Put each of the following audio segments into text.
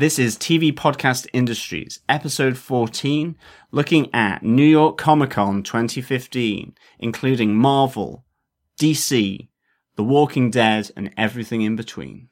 This is TV Podcast Industries, episode 14, looking at New York Comic Con 2015, including Marvel, DC, The Walking Dead, and everything in between.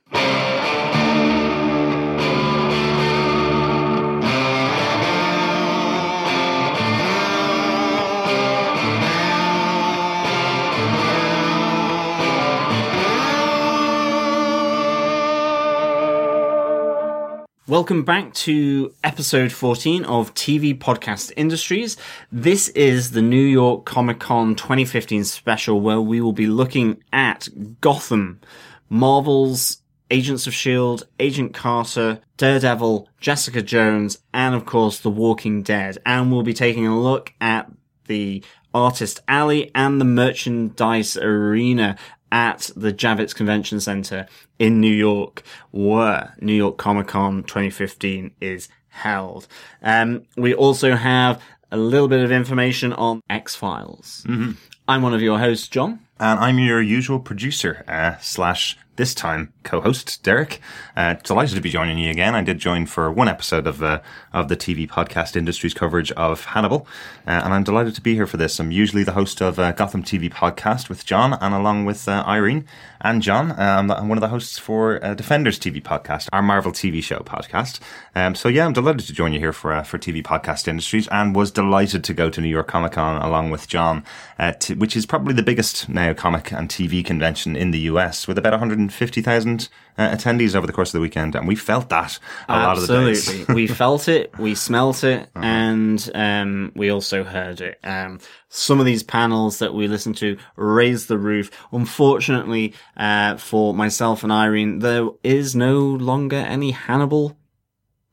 Welcome back to episode 14 of TV Podcast Industries. This is the New York Comic Con 2015 special where we will be looking at Gotham, Marvel's Agents of S.H.I.E.L.D., Agent Carter, Daredevil, Jessica Jones, and of course The Walking Dead. And we'll be taking a look at the Artist Alley and the Merchandise Arena at the Javits Convention Center in New York, where New York Comic Con 2015 is held. Um, we also have a little bit of information on X Files. Mm-hmm. I'm one of your hosts, John. And I'm your usual producer, uh, slash this time co-host Derek. Uh, delighted to be joining you again. I did join for one episode of uh, of the TV podcast industry's coverage of Hannibal, uh, and I'm delighted to be here for this. I'm usually the host of uh, Gotham TV podcast with John, and along with uh, Irene and John, um, I'm one of the hosts for Defenders TV podcast, our Marvel TV show podcast. Um, so yeah, I'm delighted to join you here for for TV podcast industries, and was delighted to go to New York Comic Con along with John, to, which is probably the biggest now comic and TV convention in the US, with about 150,000 uh, attendees over the course of the weekend, and we felt that a Absolutely. lot of the days. We felt it, we smelt it, uh-huh. and um, we also heard it. Um, some of these panels that we listened to raised the roof. Unfortunately, uh, for myself and Irene, there is no longer any Hannibal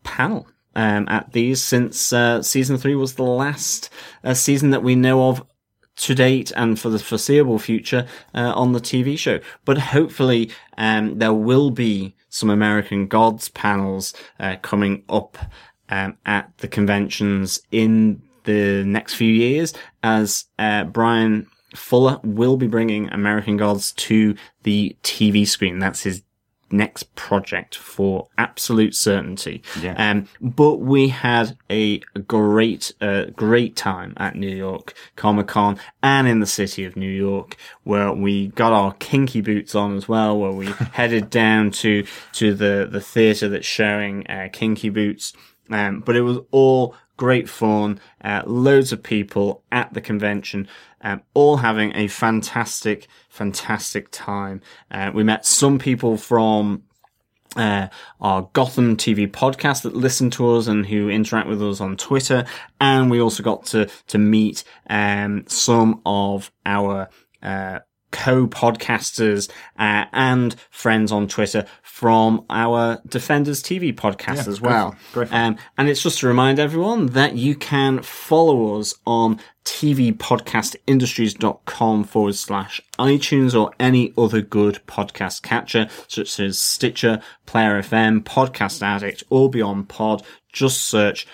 panel. Um, at these since uh, season three was the last uh, season that we know of to date and for the foreseeable future uh, on the TV show. But hopefully, um, there will be some American Gods panels uh, coming up um, at the conventions in the next few years as uh, Bryan Fuller will be bringing American Gods to the TV screen. That's his next project for absolute certainty. Yeah. Um, but we had a great, uh, great time at New York Comic Con and in the city of New York where we got our kinky boots on as well, where we headed down to, to the, the theater that's showing, uh, kinky boots. Um, but it was all great fun, uh, loads of people at the convention, um, all having a fantastic, fantastic time. Uh, we met some people from uh, our Gotham TV podcast that listen to us and who interact with us on Twitter, and we also got to to meet um, some of our uh, co-podcasters uh, and friends on Twitter from our Defenders TV podcast yeah, as well. Great. Um, and it's just to remind everyone that you can follow us on tvpodcastindustries.com forward slash iTunes or any other good podcast catcher such as Stitcher, Player FM, Podcast Addict, or Beyond Pod. Just search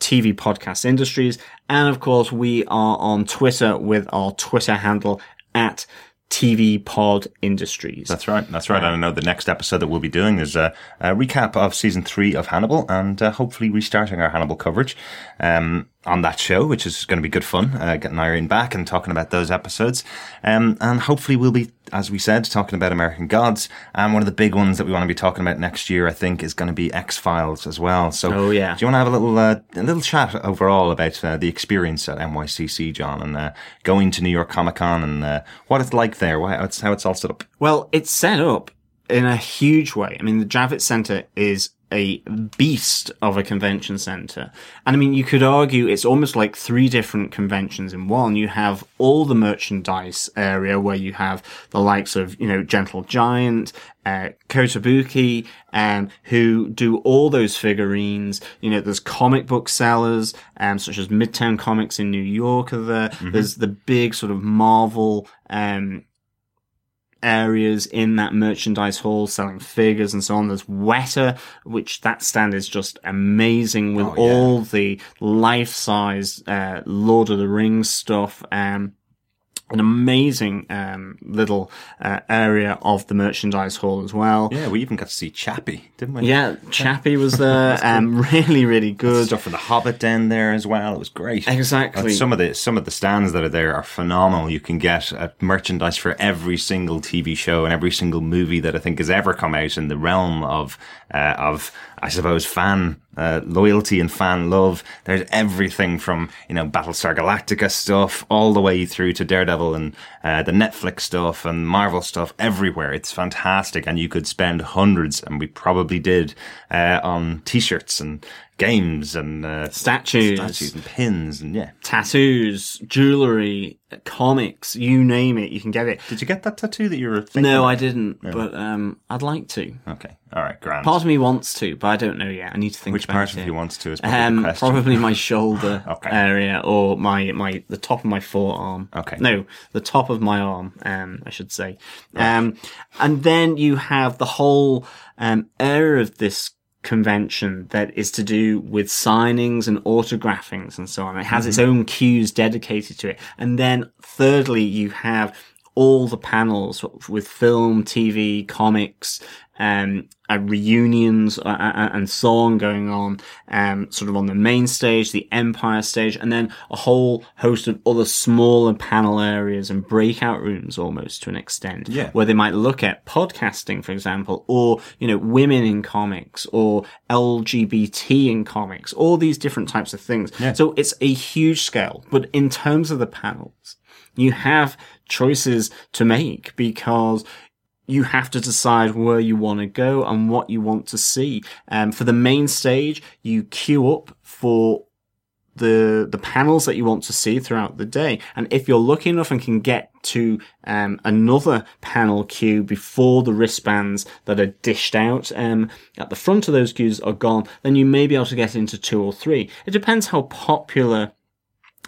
TV Podcast Industries. And of course, we are on Twitter with our Twitter handle at TV Pod Industries. That's right. That's right. and I know the next episode that we'll be doing is a, a recap of season three of Hannibal and uh, hopefully restarting our Hannibal coverage. Um, on that show, which is going to be good fun, uh, getting Irene back and talking about those episodes. Um, and hopefully we'll be, as we said, talking about American Gods. And one of the big ones that we want to be talking about next year, I think, is going to be X Files as well. So, oh yeah, do you want to have a little, uh, a little chat overall about uh, the experience at NYCC, John, and uh, going to New York Comic Con and uh, what it's like there, how it's, how it's all set up? Well, it's set up in a huge way. I mean, the Javits Center is a beast of a convention center. And I mean, you could argue it's almost like three different conventions in one. You have all the merchandise area where you have the likes of, you know, Gentle Giant, uh, Kotobuki, um, who do all those figurines. You know, there's comic book sellers, um, such as Midtown Comics in New York are there. Mm-hmm. There's the big sort of Marvel, um, areas in that merchandise hall selling figures and so on. There's Weta, which that stand is just amazing with oh, yeah. all the life size uh, Lord of the Rings stuff. Um, an amazing um, little uh, area of the merchandise hall as well. Yeah, we even got to see Chappie, didn't we? Yeah, Chappie was there. um, really, really good. Stuff for the Hobbit down there as well. It was great. Exactly. Some of the some of the stands that are there are phenomenal. You can get uh, merchandise for every single TV show and every single movie that I think has ever come out in the realm of uh, of I suppose fan uh, loyalty and fan love. There's everything from you know Battlestar Galactica stuff all the way through to Daredevil and uh, the Netflix stuff and Marvel stuff everywhere. It's fantastic, and you could spend hundreds, and we probably did, uh, on T-shirts and games and uh, Statues. statues and pins and yeah. Tattoos, jewelry, comics, you name it, you can get it. Did you get that tattoo that you were thinking? No? I didn't, but um, I'd like to. Okay, all right, grand. Part of me wants to, but I don't know yet. I need to think Which part it. of you wants to is probably Um, probably my shoulder Okay. area or my, my the top of my forearm. Okay. No, the top of my arm. Um, I should say. Um, and then you have the whole um area of this convention that is to do with signings and autographings and so on. It has its Mm-hmm. own queues dedicated to it. And then thirdly, you have all the panels with film, TV, comics, um, uh, reunions uh, and so on going on, um, sort of on the main stage, the Empire stage, and then a whole host of other smaller panel areas and breakout rooms almost to an extent. Yeah. Where they might look at podcasting, for example, or, you know, women in comics or LGBT in comics, all these different types of things. So it's a huge scale, but in terms of the panels, you have choices to make because you have to decide where you want to go and what you want to see. Um, for the main stage, you queue up for the the panels that you want to see throughout the day. And if you're lucky enough and can get to um, another panel queue before the wristbands that are dished out um, at the front of those queues are gone, then you may be able to get into two or three. It depends how popular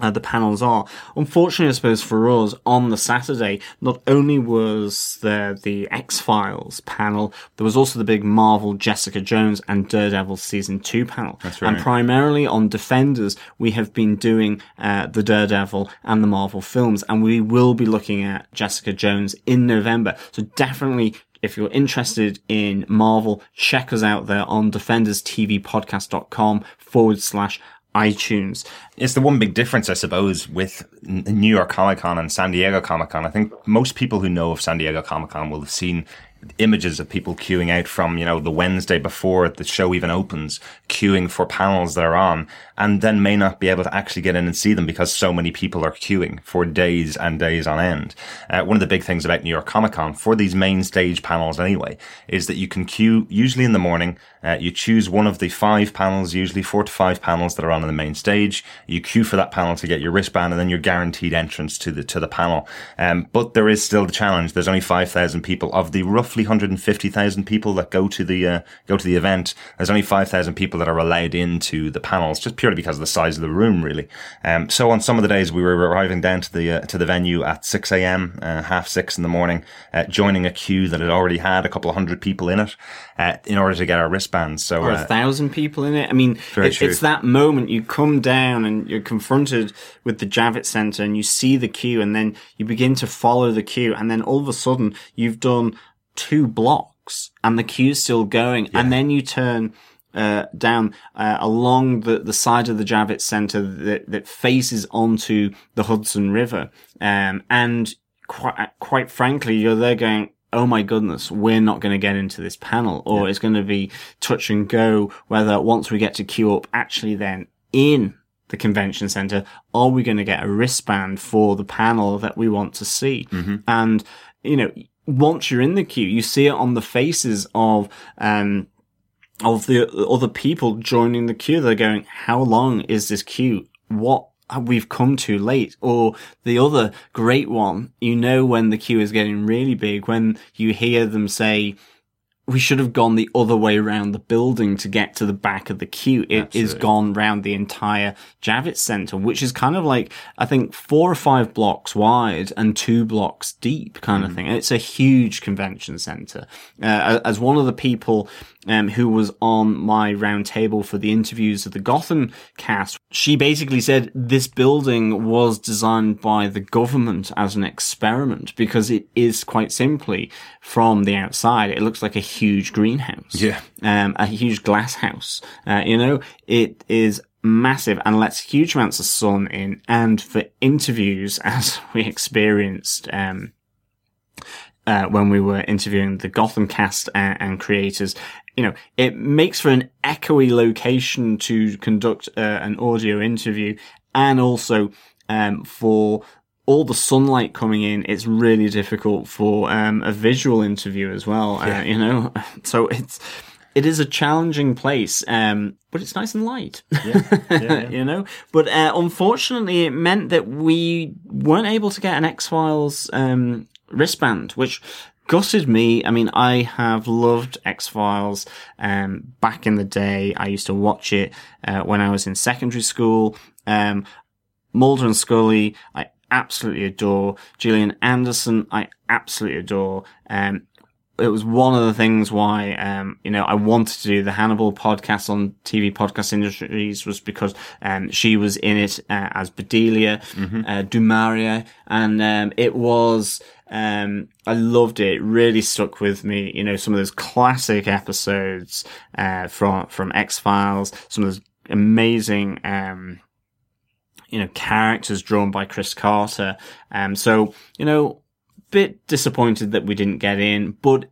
uh, the panels are. Unfortunately, I suppose for us on the Saturday, not only was there the X Files panel, there was also the big Marvel Jessica Jones and Daredevil season two panel. That's right. And primarily on Defenders, we have been doing uh, the Daredevil and the Marvel films, and we will be looking at Jessica Jones in November. So definitely. If you're interested in Marvel, check us out there on defenderstvpodcast.com forward slash iTunes. It's the one big difference, I suppose, with New York Comic Con and San Diego Comic Con. I think most people who know of San Diego Comic Con will have seen images of people queuing out from, you know, the Wednesday before the show even opens, queuing for panels that are on, and then may not be able to actually get in and see them because so many people are queuing for days and days on end. Uh, one of the big things about New York Comic Con, for these main stage panels anyway, is that you can queue usually in the morning. Uh, you choose one of the five panels, usually four to five panels that are on the main stage. You queue for that panel to get your wristband, and then you're guaranteed entrance to the to the panel. Um, but there is still the challenge. There's only five thousand people of the roughly 150,000 people that go to the uh, go to the event. There's only 5,000 people that are allowed into the panels, just purely because of the size of the room, really. Um, so on some of the days, we were arriving down to the uh, to the venue at 6 a.m., uh, half six in the morning, uh, joining a queue that had already had a couple of hundred people in it, uh, in order to get our wristbands. So or uh, a thousand people in it. I mean, it, it's that moment you come down and you're confronted with the Javits Center and you see the queue and then you begin to follow the queue and then all of a sudden you've done two blocks and the queue's still going and then you turn uh, down uh, along the, the side of the Javits Center that, that faces onto the Hudson River. Um, and quite, quite frankly, you're there going, oh my goodness, we're not going to get into this panel, or it's going to be touch and go whether once we get to queue up, actually then in the convention center, are we going to get a wristband for the panel that we want to see? And, you know, once you're in the queue, you see it on the faces of, um, of the other people joining the queue. They're going, how long is this queue? What we've come too late? Or the other great one, you know, when the queue is getting really big, when you hear them say, we should have gone the other way around the building to get to the back of the queue. It is Absolutely. gone round the entire Javits Center, which is kind of like, I think, four or five blocks wide and two blocks deep kind of thing. It's a huge convention center. Uh, as one of the people, um, who was on my round table for the interviews of the Gotham cast, she basically said this building was designed by the government as an experiment because it is quite simply from the outside, it looks like a huge greenhouse. Yeah. Um, a huge glass house. Uh, you know, it is massive and lets huge amounts of sun in. And for interviews, as we experienced, um, uh, when we were interviewing the Gotham cast and, and creators, you know, it makes for an echoey location to conduct uh, an audio interview and also, um, for all the sunlight coming in, it's really difficult for, um, a visual interview as well, uh, you know, so it's, it is a challenging place, um, but it's nice and light, you know. But uh, unfortunately, it meant that we weren't able to get an X Files um, wristband, which gutted me. I mean, I have loved X Files um, back in the day. I used to watch it uh, when I was in secondary school. Um, Mulder and Scully, I absolutely adore. Gillian Anderson, I absolutely adore. Um, it was one of the things why, um, you know, I wanted to do the Hannibal podcast on TV podcast industries was because, um, she was in it, uh, as Bedelia, uh, Du Maurier, and, um, it was, um, I loved it. It really stuck with me. You know, some of those classic episodes, uh, from, from X-Files, some of those amazing, um, you know, characters drawn by Chris Carter. Um, so, you know, bit disappointed that we didn't get in, but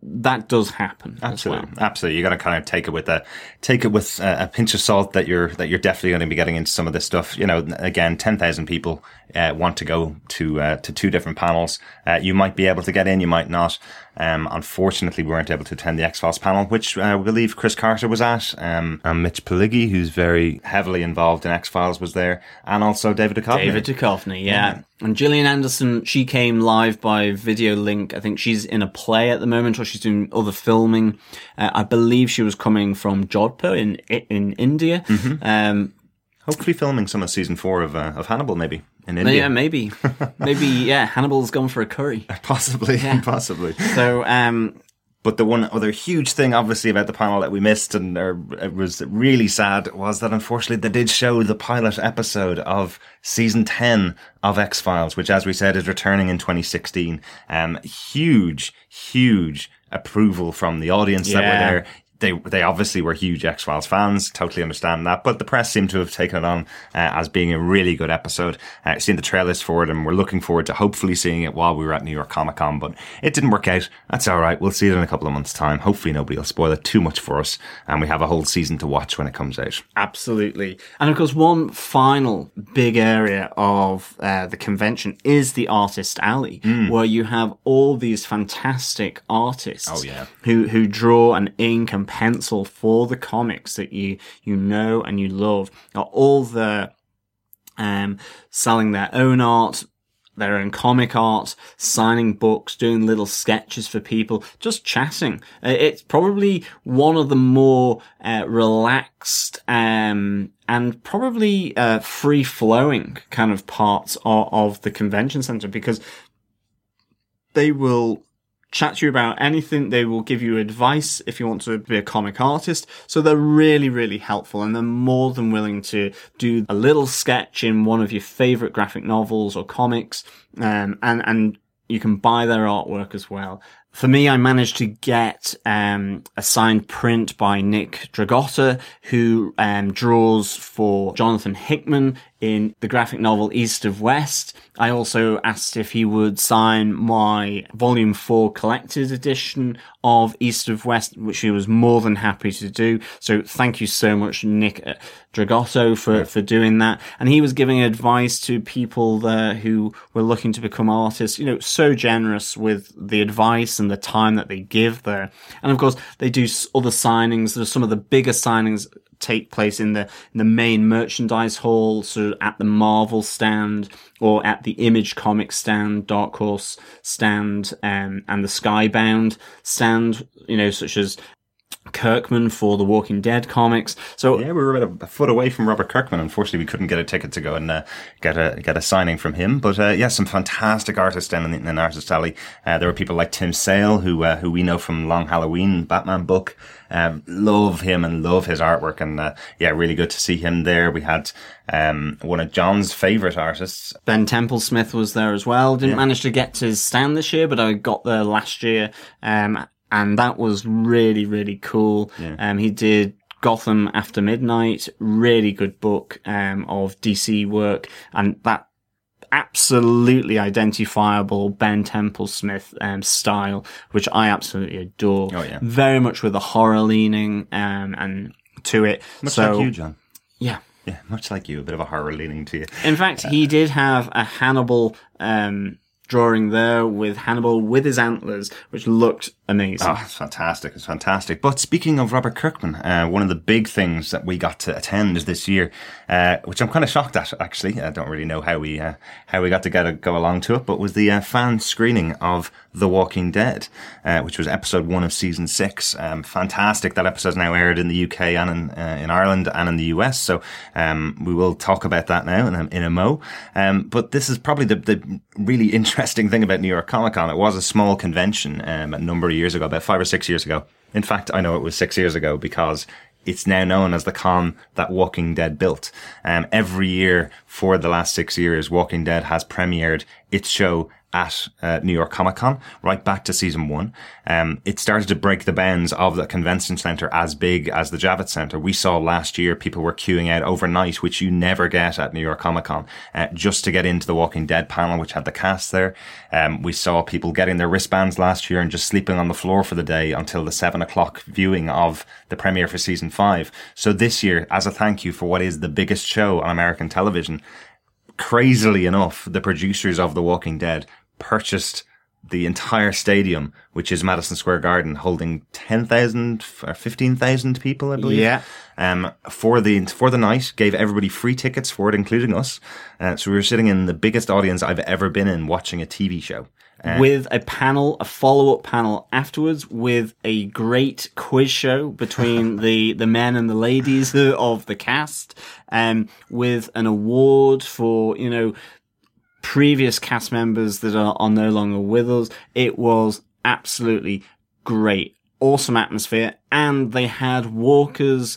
that does happen. Absolutely, well. absolutely. You got to kind of take it with a take it with a, a pinch of salt that you're that you're definitely going to be getting into some of this stuff. You know, again, ten thousand people uh, want to go to uh, to two different panels. Uh, you might be able to get in, you might not. Um, unfortunately, we weren't able to attend the X Files panel, which uh, we believe Chris Carter was at. Um, and Mitch Pileggi, who's very heavily involved in X Files, was there, and also David Duchovny. David Duchovny, yeah. And Gillian Anderson, she came live by video link. I think she's in a play at the moment, or she's doing other filming. Uh, I believe she was coming from Jodhpur in in India. Um, Hopefully, filming some of season four of uh, of Hannibal, maybe in India. yeah, maybe, maybe, yeah. Hannibal's gone for a curry. Possibly, possibly. So, um, But the one other huge thing, obviously, about the panel that we missed and or, it was really sad was that unfortunately they did show the pilot episode of season 10 of X Files, which, as we said, is returning in 2016. Um, huge, huge approval from the audience that were there. They, they obviously were huge X Files fans, totally understand that, but the press seemed to have taken it on uh, as being a really good episode. Uh, seen the trailers for it, and we're looking forward to hopefully seeing it while we were at New York Comic Con, but it didn't work out. That's all right. We'll see it in a couple of months' time. Hopefully, nobody will spoil it too much for us, and we have a whole season to watch when it comes out. Absolutely. And of course, one final big area of uh, the convention is the artist alley, where you have all these fantastic artists Oh, yeah. who, who draw and ink and pencil for the comics that you, you know and you love. Are all the, um, selling their own art, their own comic art, signing books, doing little sketches for people, just chatting. Uh, It's probably one of the more uh, relaxed um, and probably uh, free flowing kind of parts of, of the convention center because they will chat to you about anything. They will give you advice if you want to be a comic artist. So they're really, really helpful and they're more than willing to do a little sketch in one of your favorite graphic novels or comics. Um, and, and you can buy their artwork as well. For me, I managed to get um, a signed print by Nick Dragotta, who um, draws for Jonathan Hickman in the graphic novel East of West. I also asked if he would sign my Volume 4 collector's edition of East of West, which he was more than happy to do. So thank you so much, Nick Dragotta, for, for doing that. And he was giving advice to people there who were looking to become artists, you know, so generous with the advice and the time that they give there. And of course, they do other signings. There's some of the bigger signings take place in the in the main merchandise hall, sort of at the Marvel stand or at the Image Comics stand, Dark Horse stand, um, and the Skybound stand. You know, such as Kirkman for the Walking Dead comics. So yeah, we were about a, foot away from Robert Kirkman. Unfortunately, we couldn't get a ticket to go and uh, get a get a signing from him. But uh, yeah, some fantastic artists down in, the, in Artist Alley. Uh, there were people like Tim Sale, who uh, who we know from Long Halloween Batman book. Um, love him and love his artwork, and uh, yeah, really good to see him there. We had um, one of John's favorite artists, Ben Templesmith, was there as well. Didn't yeah. manage to get to his stand this year, but I got there last year. Um, and that was really really cool. Yeah. Um, he did Gotham After Midnight, really good book um, of DC work, and that absolutely identifiable Ben Templesmith um, style, which I absolutely adore. Oh yeah, very much with a horror leaning um, and to it. Much so, like you, John. Yeah. Yeah, much like you, a bit of a horror leaning to you. In fact, uh, he did have a Hannibal um, drawing there with Hannibal with his antlers, which looked amazing. Oh, it's fantastic. It's fantastic. But speaking of Robert Kirkman, uh, one of the big things that we got to attend this year, uh, which I'm kind of shocked at, actually. I don't really know how we, uh, how we got to get go along to it, but was the uh, fan screening of The Walking Dead, uh, which was episode one of season six. Um, fantastic. That episode's now aired in the UK and in, uh, in Ireland and in the US. So, um, we will talk about that now in a, in a mo. Um, but this is probably the, the really interesting thing about New York Comic Con. It was a small convention um, a number years ago, about five or six years ago. In fact, I know it was six years ago because it's now known as the con that Walking Dead built. Um, every year for the last six years, Walking Dead has premiered its show at uh, New York Comic Con, right back to season one. Um, it started to break the bounds of the convention center as big as the Javits Center. We saw last year people were queuing out overnight, which you never get at New York Comic Con, uh, just to get into the Walking Dead panel, which had the cast there. Um, we saw people getting their wristbands last year and just sleeping on the floor for the day until the seven o'clock viewing of the premiere for season five. So this year, as a thank you for what is the biggest show on American television, crazily enough, the producers of The Walking Dead purchased the entire stadium, which is Madison Square Garden, holding 10,000 or 15,000 people, I believe. Yeah. Um, for the, for the night, gave everybody free tickets for it, including us. Uh, so we were sitting in the biggest audience I've ever been in watching a TV show. Uh, with a panel, a follow-up panel afterwards, with a great quiz show between the the men and the ladies of the cast, um, with an award for you know previous cast members that are, are no longer with us. It was absolutely great. Awesome atmosphere. And they had walkers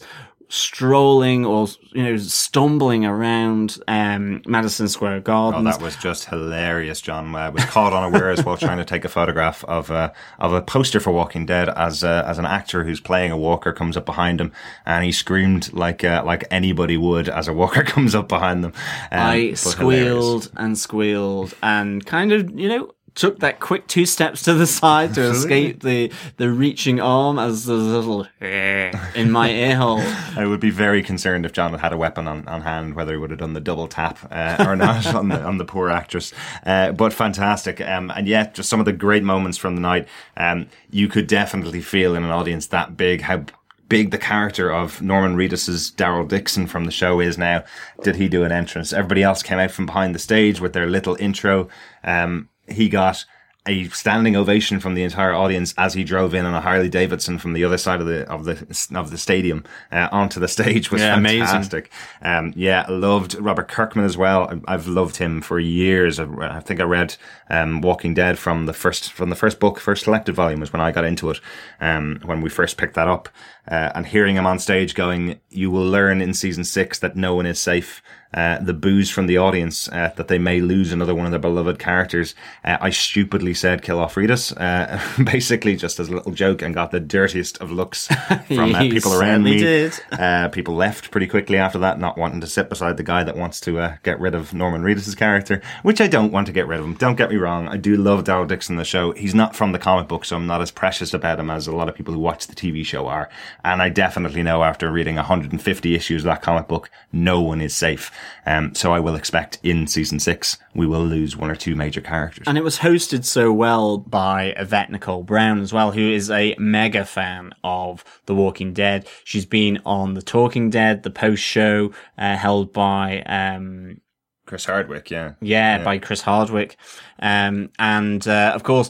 strolling or you know stumbling around um, Madison Square Garden. Oh, that was just hilarious, John. I was caught unawares while trying to take a photograph of a of a poster for Walking Dead as a, as an actor who's playing a walker comes up behind him and he screamed like uh, like anybody would as a walker comes up behind them. Um, I squealed hilarious. and squealed and kind of you know took that quick two steps to the side to escape the, the reaching arm as the little in my ear hole. I would be very concerned if John had had a weapon on, on hand, whether he would have done the double tap uh, or not on the on the poor actress. Uh, but fantastic, um, and yet just some of the great moments from the night. Um, you could definitely feel in an audience that big how big the character of Norman Reedus's Daryl Dixon from the show is now. Did he do an entrance? Everybody else came out from behind the stage with their little intro. Um, he got a standing ovation from the entire audience as he drove in on a Harley Davidson from the other side of the of the of the stadium uh, onto the stage was yeah, fantastic. Um, yeah, loved Robert Kirkman as well. I've loved him for years. I, think I read um, Walking Dead from the first from the first book, first selected volume was when I got into it. Um, when we first picked that up, uh, and hearing him on stage going, "You will learn in season six that no one is safe." Uh, the boos from the audience uh, that they may lose another one of their beloved characters. Uh, I stupidly said kill off Reedus, uh, basically just as a little joke, and got the dirtiest of looks from uh, people around me. Uh, people left pretty quickly after that, not wanting to sit beside the guy that wants to get rid of Norman Reedus's character, which I don't want to get rid of him. Don't get me wrong, I do love Daryl Dixon the show. He's not from the comic book, so I'm not as precious about him as a lot of people who watch the TV show are. And I definitely know after reading 150 issues of that comic book, no one is safe. Um, so I will expect in season six, we will lose one or two major characters. And it was hosted so well by Yvette Nicole Brown as well, who is a mega fan of The Walking Dead. She's been on The Talking Dead, the post show uh, held by um, Chris Hardwick, yeah. yeah, by Chris Hardwick, um, and uh, of course.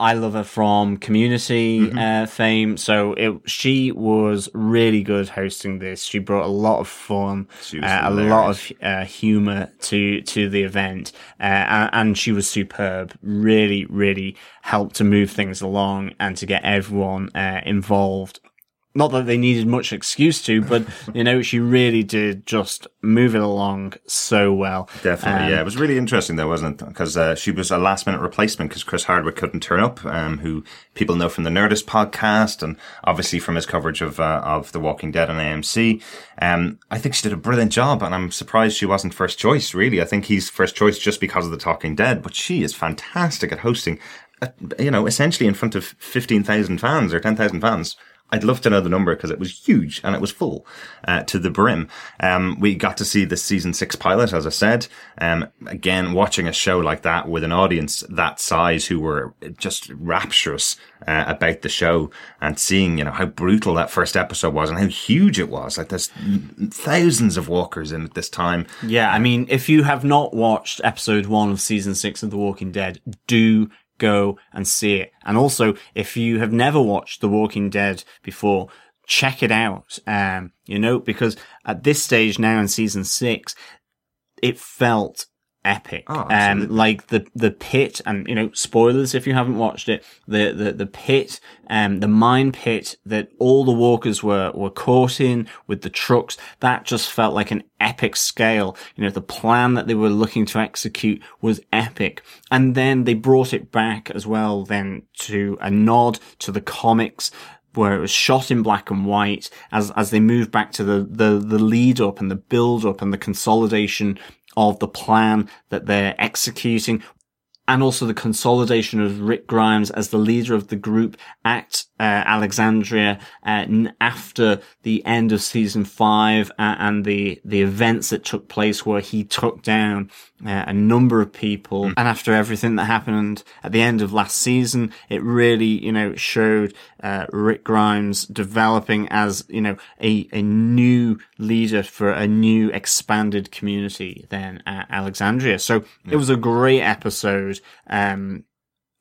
I love her from Community Mm-hmm. uh, fame, so it, she was really good hosting this. She brought a lot of fun, uh, a lot of uh, humor to to the event, uh, and, and she was superb. Really, really helped to move things along and to get everyone uh, involved. Not that they needed much excuse to, but you know, she really did just move it along so well. Definitely, Um, yeah. It was really interesting, though, wasn't it? Because uh, she was a last minute replacement because Chris Hardwick couldn't turn up, um, who people know from the Nerdist podcast and obviously from his coverage of uh, of The Walking Dead on AMC. Um, I think she did a brilliant job, and I'm surprised she wasn't first choice. Really, I think he's first choice just because of The Talking Dead, but she is fantastic at hosting. uh, You know, essentially in front of fifteen thousand fans or ten thousand fans. I'd love to know the number because it was huge and it was full uh, to the brim. Um, we got to see the season six pilot, as I said. Um, again, watching a show like that with an audience that size who were just rapturous uh, about the show and seeing, you know, how brutal that first episode was and how huge it was. Like there's thousands of walkers in at this time. Yeah, I mean, if you have not watched episode one of season six of The Walking Dead, do go and see it. And also, if you have never watched The Walking Dead before, check it out. Um, you know, because at this stage now in season six, it felt epic. Oh, um, like the, the pit and, you know, spoilers if you haven't watched it, the, the, the pit, um, the mine pit that all the walkers were, were caught in with the trucks, that just felt like an epic scale. You know, the plan that they were looking to execute was epic. And then they brought it back as well then to a nod to the comics where it was shot in black and white as as they moved back to the the the lead up and the build up and the consolidation of the plan that they're executing and also the consolidation of Rick Grimes as the leader of the group uh, Alexandria uh, n- after the end of season five uh, and the the events that took place where he took down uh, a number of people. And after everything that happened at the end of last season it really you know showed uh, Rick Grimes developing as you know a a new leader for a new expanded community then at Alexandria. So it was a great episode um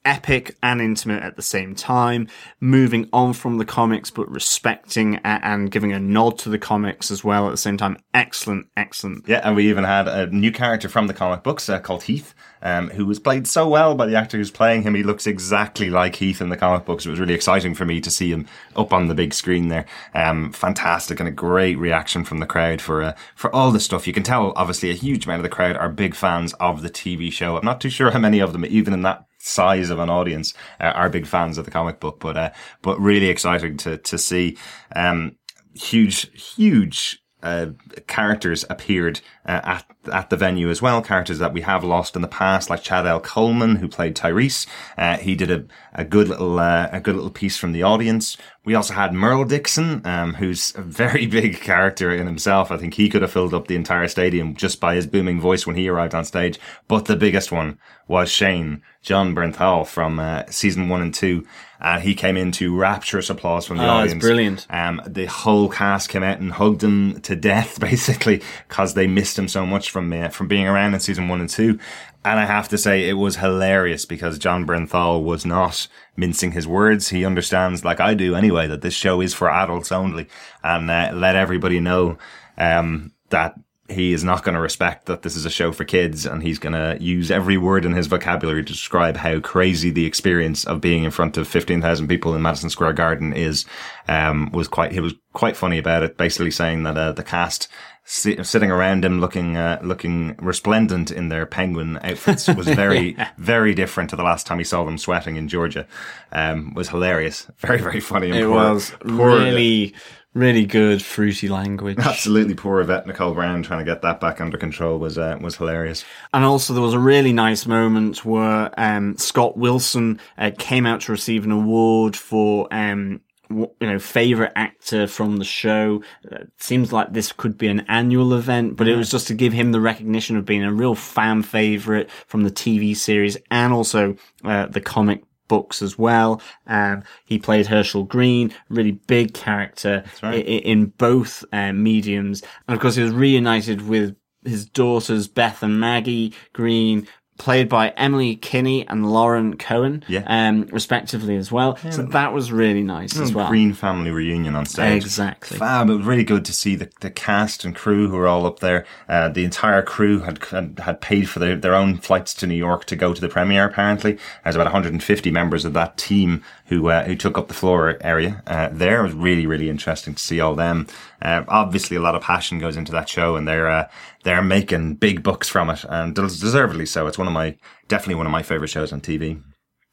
epic and intimate at the same time, moving on from the comics but respecting and giving a nod to the comics as well at the same time. Excellent, excellent. Yeah, and we even had a new character from the comic books uh, called Heath, um, who was played so well by the actor who's playing him. He looks exactly like Heath in the comic books. It was really exciting for me to see him up on the big screen there. Um, fantastic and a great reaction from the crowd for uh, for all the stuff. You can tell, obviously, a huge amount of the crowd are big fans of the TV show. I'm not too sure how many of them, even in that size of an audience, uh, are big fans of the comic book. But uh, but really exciting to to see. Um, huge, huge uh, characters appeared uh, at at the venue as well. Characters that we have lost in the past, like Chad L. Coleman, who played Tyrese. Uh, he did a, a good little uh, a good little piece from the audience. We also had Merle Dixon, um, who's a very big character in himself. I think he could have filled up the entire stadium just by his booming voice when he arrived on stage. But the biggest one was Shane Jon Bernthal from uh, season one and two. And he came into rapturous applause from the Oh, audience. brilliant. Um, the whole cast came out and hugged him to death, basically, because they missed him so much from uh, from being around in season one and two. And I have to say, it was hilarious because Jon Bernthal was not mincing his words. He understands, like I do anyway, that this show is for adults only, and uh, let everybody know um, that he is not going to respect that this is a show for kids and he's going to use every word in his vocabulary to describe how crazy the experience of being in front of 15,000 people in Madison Square Garden is, um, was quite, he was quite funny about it, basically saying that, uh, the cast sitting around him looking, uh, looking resplendent in their penguin outfits was very, very different to the last time he saw them sweating in Georgia. Um, was hilarious. Very, very funny. And It poor- was poor- really, really good fruity language. Absolutely poor Yvette Nicole Brown trying to get that back under control was uh, was hilarious. And also, there was a really nice moment where um, Scott Wilson uh, came out to receive an award for um, you know, favorite actor from the show. Uh, seems like this could be an annual event, but it was just to give him the recognition of being a real fan favorite from the TV series and also uh, the comic books as well. Um, he played Hershel Greene, really big character right. i- i- in both uh, mediums. And of course, he was reunited with his daughters, Beth and Maggie Greene, played by Emily Kinney and Lauren Cohan, Yeah. um, respectively as well. So that was really nice as well. Greene family reunion on stage. Exactly. Fab. It was really good to see the, the cast and crew who were all up there. Uh, the entire crew had, had had paid for their, their own flights to New York to go to the premiere. Apparently, there's about 150 members of that team who uh, who took up the floor area uh, there. It was really really interesting to see all them. Uh, obviously, a lot of passion goes into that show, and they're uh, they're making big bucks from it, and deservedly so. It's one of my definitely one of my favorite shows on TV.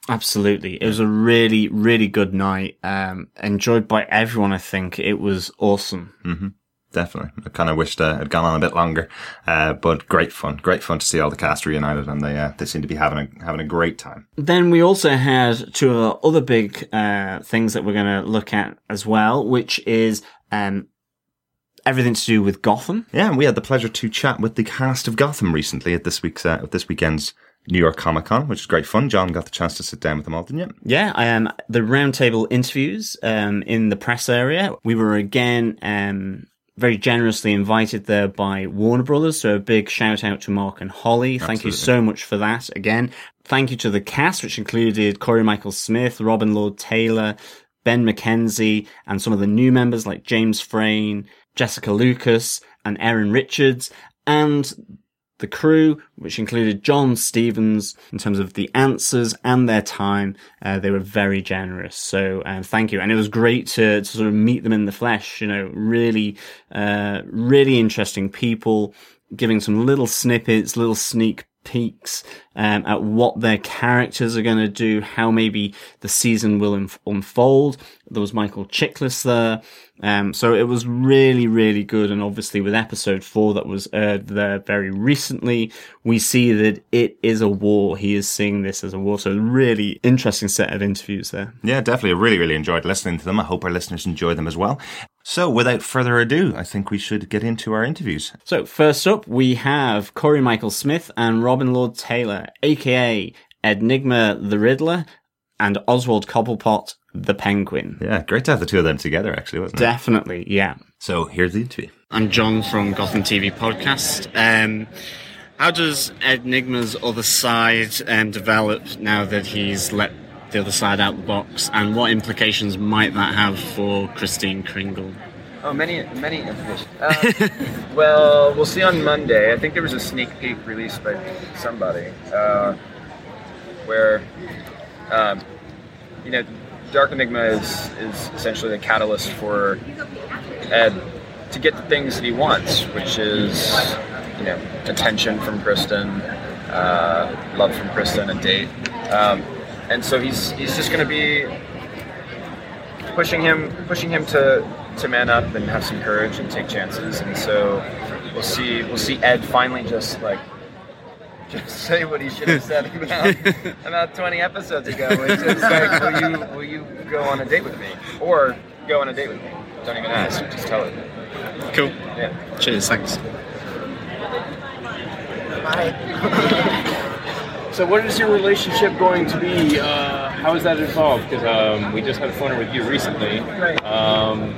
Absolutely. It was a really, really good night. Um, enjoyed by everyone, I think. It was awesome. Definitely. I kind of wished uh, it had gone on a bit longer, uh, but great fun. Great fun to see all the cast reunited, and they uh, they seem to be having a having a great time. Then we also had two other big uh, things that we're going to look at as well, which is um, everything to do with Gotham. Yeah, and we had the pleasure to chat with the cast of Gotham recently at this week's uh, at this weekend's New York Comic Con, which is great fun. John got the chance to sit down with them all, didn't you? Yeah, um, the roundtable interviews um, in the press area. We were again um, very generously invited there by Warner Brothers. So a big shout out to Mark and Holly. Thank you so much for that. Again, thank you to the cast, which included Cory Michael Smith, Robin Lord Taylor, Ben McKenzie, and some of the new members like James Frain, Jessica Lucas, and Erin Richards, and the crew, which included John Stephens, in terms of the answers and their time, uh, they were very generous. So, um, thank you. And it was great to, to sort of meet them in the flesh, you know, really, uh, really interesting people, giving some little snippets, little sneak peeks um, at what their characters are going to do, how maybe the season will unf- unfold. There was Michael Chiklis there. Um, so it was really, really good. And obviously with episode four that was aired there very recently, we see that it is a war. He is seeing this as a war. So really interesting set of interviews there. Yeah, definitely. I really, really enjoyed listening to them. I hope our listeners enjoy them as well. So, without further ado, I think we should get into our interviews. So first up, we have Cory Michael Smith and Robin Lord Taylor, aka Enigma the Riddler and Oswald Cobblepot the Penguin. Yeah, great to have the two of them together, actually, wasn't it? Definitely, yeah. So, here's the interview. I'm John from Gotham TV Podcast. Um, how does Enigma's other side um, develop now that he's let the other side out the box, and what implications might that have for Kristen Kringle? Oh, many, many implications. Uh, well, we'll see on Monday. I think there was a sneak peek released by somebody uh, where, um, you know, Dark Enigma is is essentially the catalyst for Ed to get the things that he wants, which is, you know, attention from Kristen, uh, love from Kristen, a date, um, and so he's he's just going to be pushing him pushing him to to man up and have some courage and take chances and so we'll see we'll see Ed finally just like just say what he should have said about about 20 episodes ago which is like will you will you go on a date with me or go on a date with me don't even ask just tell it Cool. yeah Cheers. Thanks. So, what is your relationship going to be? Uh, how is that involved? Because um, we just had a phone with you recently. Right. Um,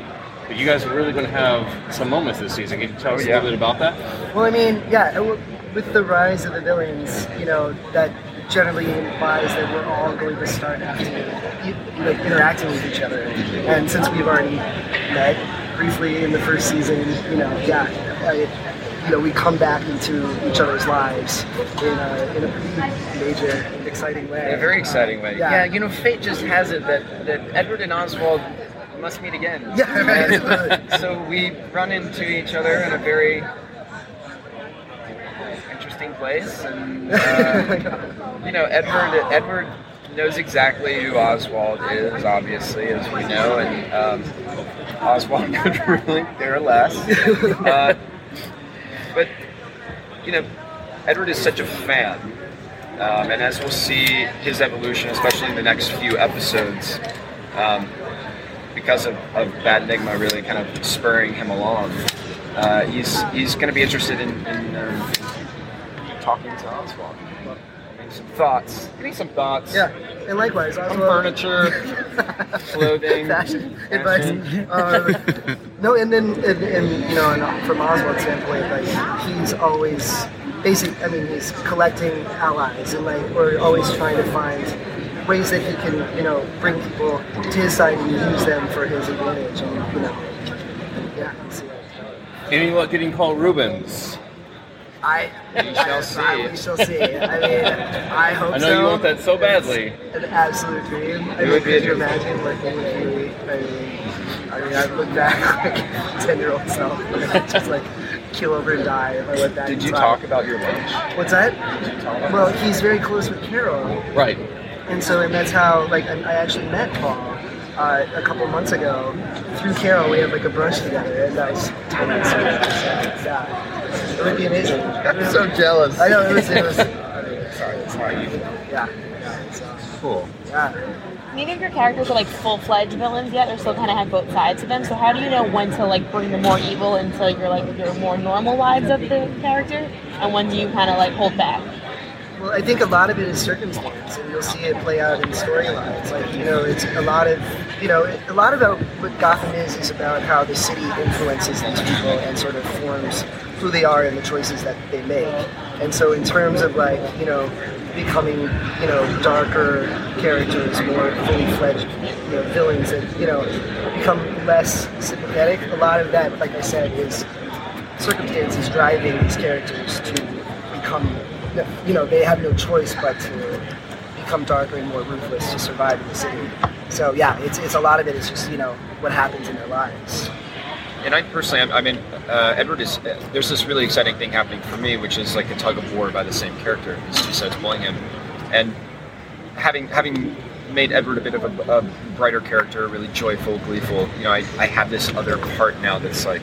but you guys are really going to have some moments this season. Can you tell us yeah. a little bit about that? Well, I mean, yeah, with the rise of the villains, you know, that generally implies that we're all going to start having, like, interacting with each other. And since we've already met briefly in the first season, you know, yeah, I, you know, we come back into each other's lives in a, in a pretty major, exciting way. in a very exciting way Yeah. yeah, you know fate just has it that that Edward and Oswald must meet again Yeah, right, so we run into each other in a very interesting place, and uh, you know, Edward Edward knows exactly who Oswald is, obviously, as we know, and um, Oswald could really care less. Uh, but you know, Edward is such a fan, um, and as we'll see his evolution, especially in the next few episodes. Um, because of, of Bad Enigma really kind of spurring him along, uh, he's he's going to be interested in, in um, talking to Oswald. Getting some thoughts. Give me some thoughts. Yeah, and likewise, Some Oswald. furniture, clothing. fashion advice. Uh, no, and then and, and you know, and from Oswald's standpoint, like he's always basically. I mean, he's collecting allies, and like we're always trying to find ways that he can, you know, bring people to his side and use them for his advantage, and you know, yeah. So, Any luck getting Paul Reubens? I, We shall see. I, we shall see. I mean, I hope I know so. you want that so badly. An absolute dream. I It mean, would be could a you dream. imagine working with you? I mean, I mean, I look back like ten-year-old self, and I'd just like kill over and die if I went back. Did you time. talk about your lunch? What's that? Well, he's very close with Carol, Right. and so and that's how like I I actually met Paul. Uh, a couple months ago, through Carol, we had like a brunch together, and that was totally surreal. So, yeah, it would be amazing. I'm so jealous. I know it was. It was. I mean, sorry, it's not you. Yeah. yeah so, Cool. yeah. Neither of your characters are like full-fledged villains yet. They're still kind of have both sides to them. So how do you know when to like bring the more evil into your like your more normal lives of the character, and when do you kind of like hold back? Well, I think a lot of it is circumstance, and you'll see it play out in storylines. Like, you know, it's a lot of, you know, a lot about what Gotham is is about how the city influences these people and sort of forms who they are and the choices that they make. And so, in terms of like, you know, becoming, you know, darker characters, more fully fledged, you know, villains that, you know, become less sympathetic. A lot of that, like I said, is circumstances driving these characters to become, you know, they have no choice but to become darker and more ruthless to survive in the city. So yeah, it's, it's a lot of it is just you know what happens in their lives. And I personally, I mean, uh, Edward is. There's this really exciting thing happening for me, which is like a tug of war by the same character. These two sides pulling him, and having having made Edward a bit of a, a brighter character, really joyful, gleeful. You know, I, I have this other part now that's like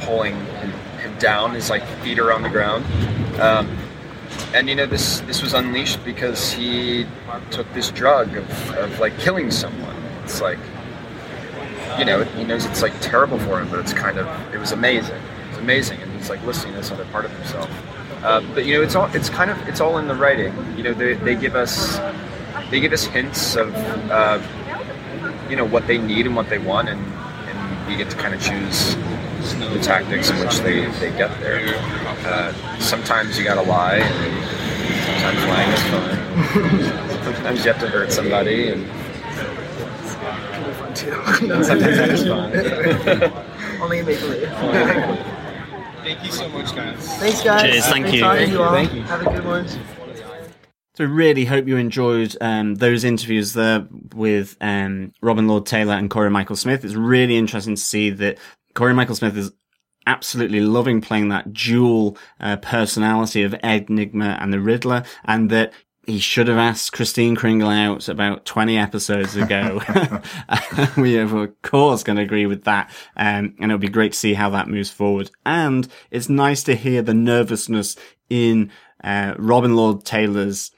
pulling him, him down. His like feet are on the ground. Um, and you know this this was unleashed because he took this drug of, of like killing someone. It's like you know, he knows it's like terrible for him, but it's kind of it was amazing. It's amazing, and he's like listening to this other part of himself. Uh, but you know, it's all it's kind of it's all in the writing. You know, they, they give us they give us hints of uh, you know what they need and what they want, and and we get to kind of choose the tactics in which they, they get there. Uh, sometimes you gotta lie, and sometimes lying is fun. sometimes you have to hurt somebody, and Kind of fun too. sometimes that is fun. Only in make believe. Thank you so much, guys. Thanks guys. Cheers, thank Great you. Thank you you, all. thank you. Have a good one. So really hope you enjoyed um, those interviews there with um, Robin Lord Taylor and Cory Michael Smith. It's really interesting to see that Cory Michael Smith is absolutely loving playing that dual uh, personality of Ed Nygma and the Riddler, and that he should have asked Christine Kringle out about 20 episodes ago. we are, of course, going to agree with that. Um, and it'll be great to see how that moves forward. And it's nice to hear the nervousness in uh, Robin Lord Taylor's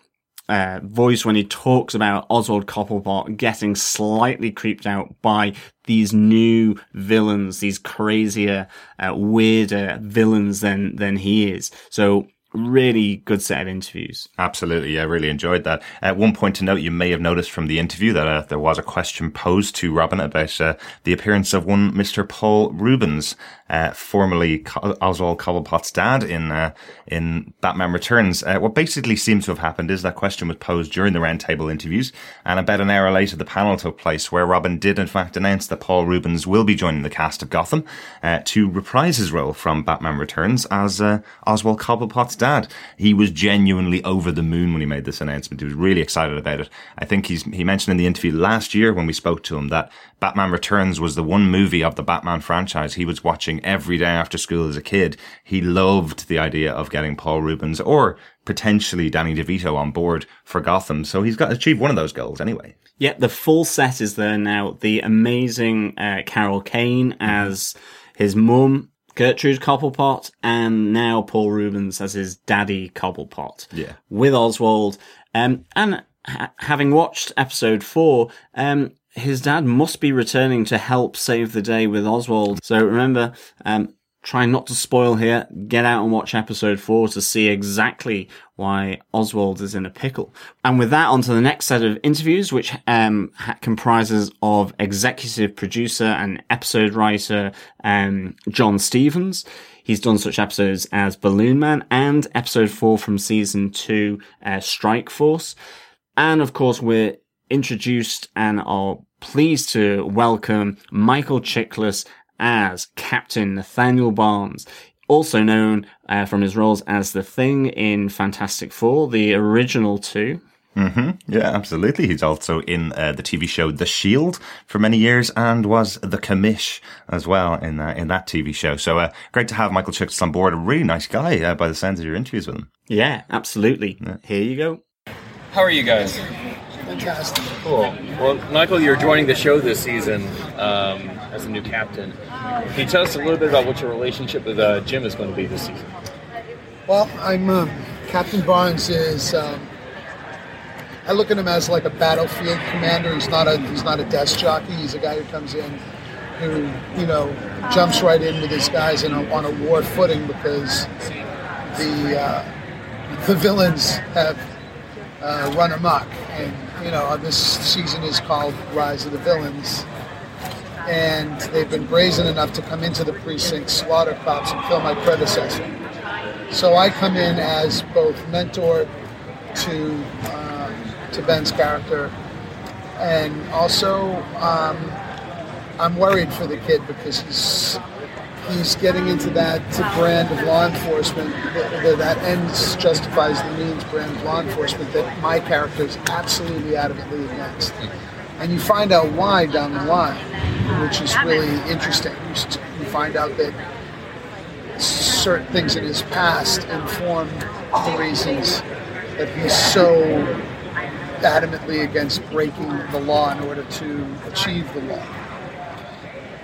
uh, voice when he talks about Oswald Cobblepot getting slightly creeped out by these new villains, these crazier, uh, weirder villains than than he is. So really good set of interviews. Absolutely, yeah, really enjoyed that. At one point to note, you may have noticed from the interview that uh, there was a question posed to Robin about uh, the appearance of one Mr. Paul Reubens, uh, formerly Oswald Cobblepot's dad in uh, in Batman Returns. Uh, what basically seems to have happened is that question was posed during the roundtable interviews, and about an hour later, the panel took place where Robin did in fact announce that Paul Reubens will be joining the cast of Gotham uh, to reprise his role from Batman Returns as uh, Oswald Cobblepot's dad. He was genuinely over the moon when he made this announcement. He was really excited about it. I think he's he mentioned in the interview last year when we spoke to him that Batman Returns was the one movie of the Batman franchise he was watching every day after school as a kid. He loved the idea of getting Paul Reubens or potentially Danny DeVito on board for Gotham. So he's got to achieve one of those goals anyway. Yeah, the full set is there now. The amazing uh, Carol Kane as his mum, Gertrude Cobblepot, and now Paul Reubens as his daddy Cobblepot. Yeah. With Oswald. Um, and ha- having watched episode four, um, his dad must be returning to help save the day with Oswald. So remember, um, try not to spoil here. Get out and watch episode four to see exactly why Oswald is in a pickle. And with that, on to the next set of interviews, which um, comprises of executive producer and episode writer um, John Stephens. He's done such episodes as Balloon Man and episode four from season two, uh, Strike Force. And of course, we're introduced and are pleased to welcome Michael Chiklis as Captain Nathaniel Barnes, also known uh, from his roles as the Thing in Fantastic Four, the original two. Yeah, absolutely. He's also in uh, the TV show The Shield for many years and was the commish as well in uh, in that TV show. So uh, great to have Michael Chiklis on board. A really nice guy uh, by the sounds of your interviews with him. Yeah, absolutely. Here you go. How are you guys? Fantastic. Cool. Well, Michael, you're joining the show this season um, as a new captain. Can you tell us a little bit about what your relationship with uh, Jim is going to be this season? Well, I'm um, Captain Barnes is. Um, I look at him as like a battlefield commander. He's not a he's not a desk jockey. He's a guy who comes in, who you know jumps right in with his guys in a, on a war footing because the uh, the villains have uh, run amok, and you know this season is called Rise of the Villains. And they've been brazen enough to come into the precinct, slaughter cops, and kill my predecessor. So I come in as both mentor to uh, to Ben's character, and also um, I'm worried for the kid because he's he's getting into that brand of law enforcement that, that- ends justifies the means brand of law enforcement that my character is absolutely adamantly against. And you find out why down the line, which is really interesting. You st- You find out that certain things in his past inform the reasons that he's so adamantly against breaking the law in order to achieve the law.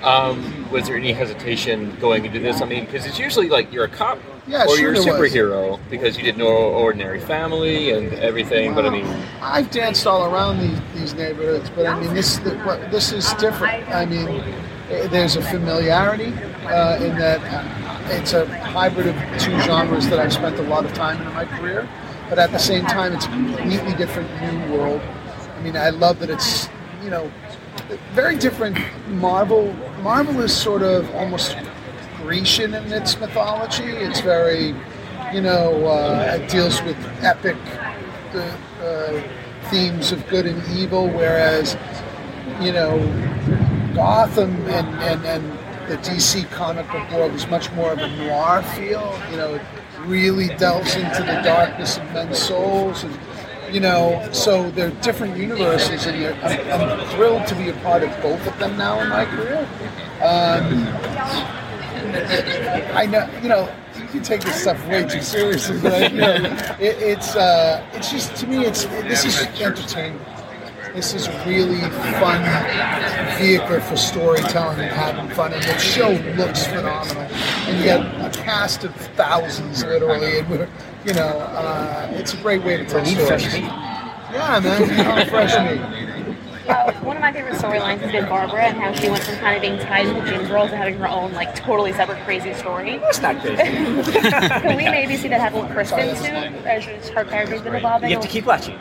Um, was there any hesitation going into this? I mean, because it's usually like you're a cop Yeah, or sure you're a there was. superhero because you did no ordinary family and everything. But I mean, I've danced all around these, these neighborhoods, but I mean, this this is different. I mean, eh, there's a familiarity uh, in that uh, it's a hybrid of two genres that I've spent a lot of time in my career, but at the same time, it's a completely different new world. I mean, I love that it's you know very different. Marvel Marvel is sort of almost Grecian in its mythology. It's very, you know, uh, it deals with epic uh, uh, themes of good and evil, whereas, you know, Gotham and, and, and the DC comic book world is much more of a noir feel. You know, it really delves into the darkness of men's souls and you know, so they're different universes, and I'm, I'm thrilled to be a part of both of them now in my career. Um, I know, you know, you take this stuff way too seriously, but you know, it, it's uh, it's just to me, it's this is entertainment. This is a really fun vehicle for storytelling and having fun, and the show looks phenomenal. And you got a cast of thousands, literally, and we're, you know, uh, it's a great way to tell stories. Yeah, man, fresh meat. Uh, one of my favorite storylines has been Barbara and how she went from kind of being tied to the Gym Girls to having her own, like, totally separate crazy story. It's not crazy. Can we maybe see that happen with Kristen too? As her character's been evolving? You have to keep watching.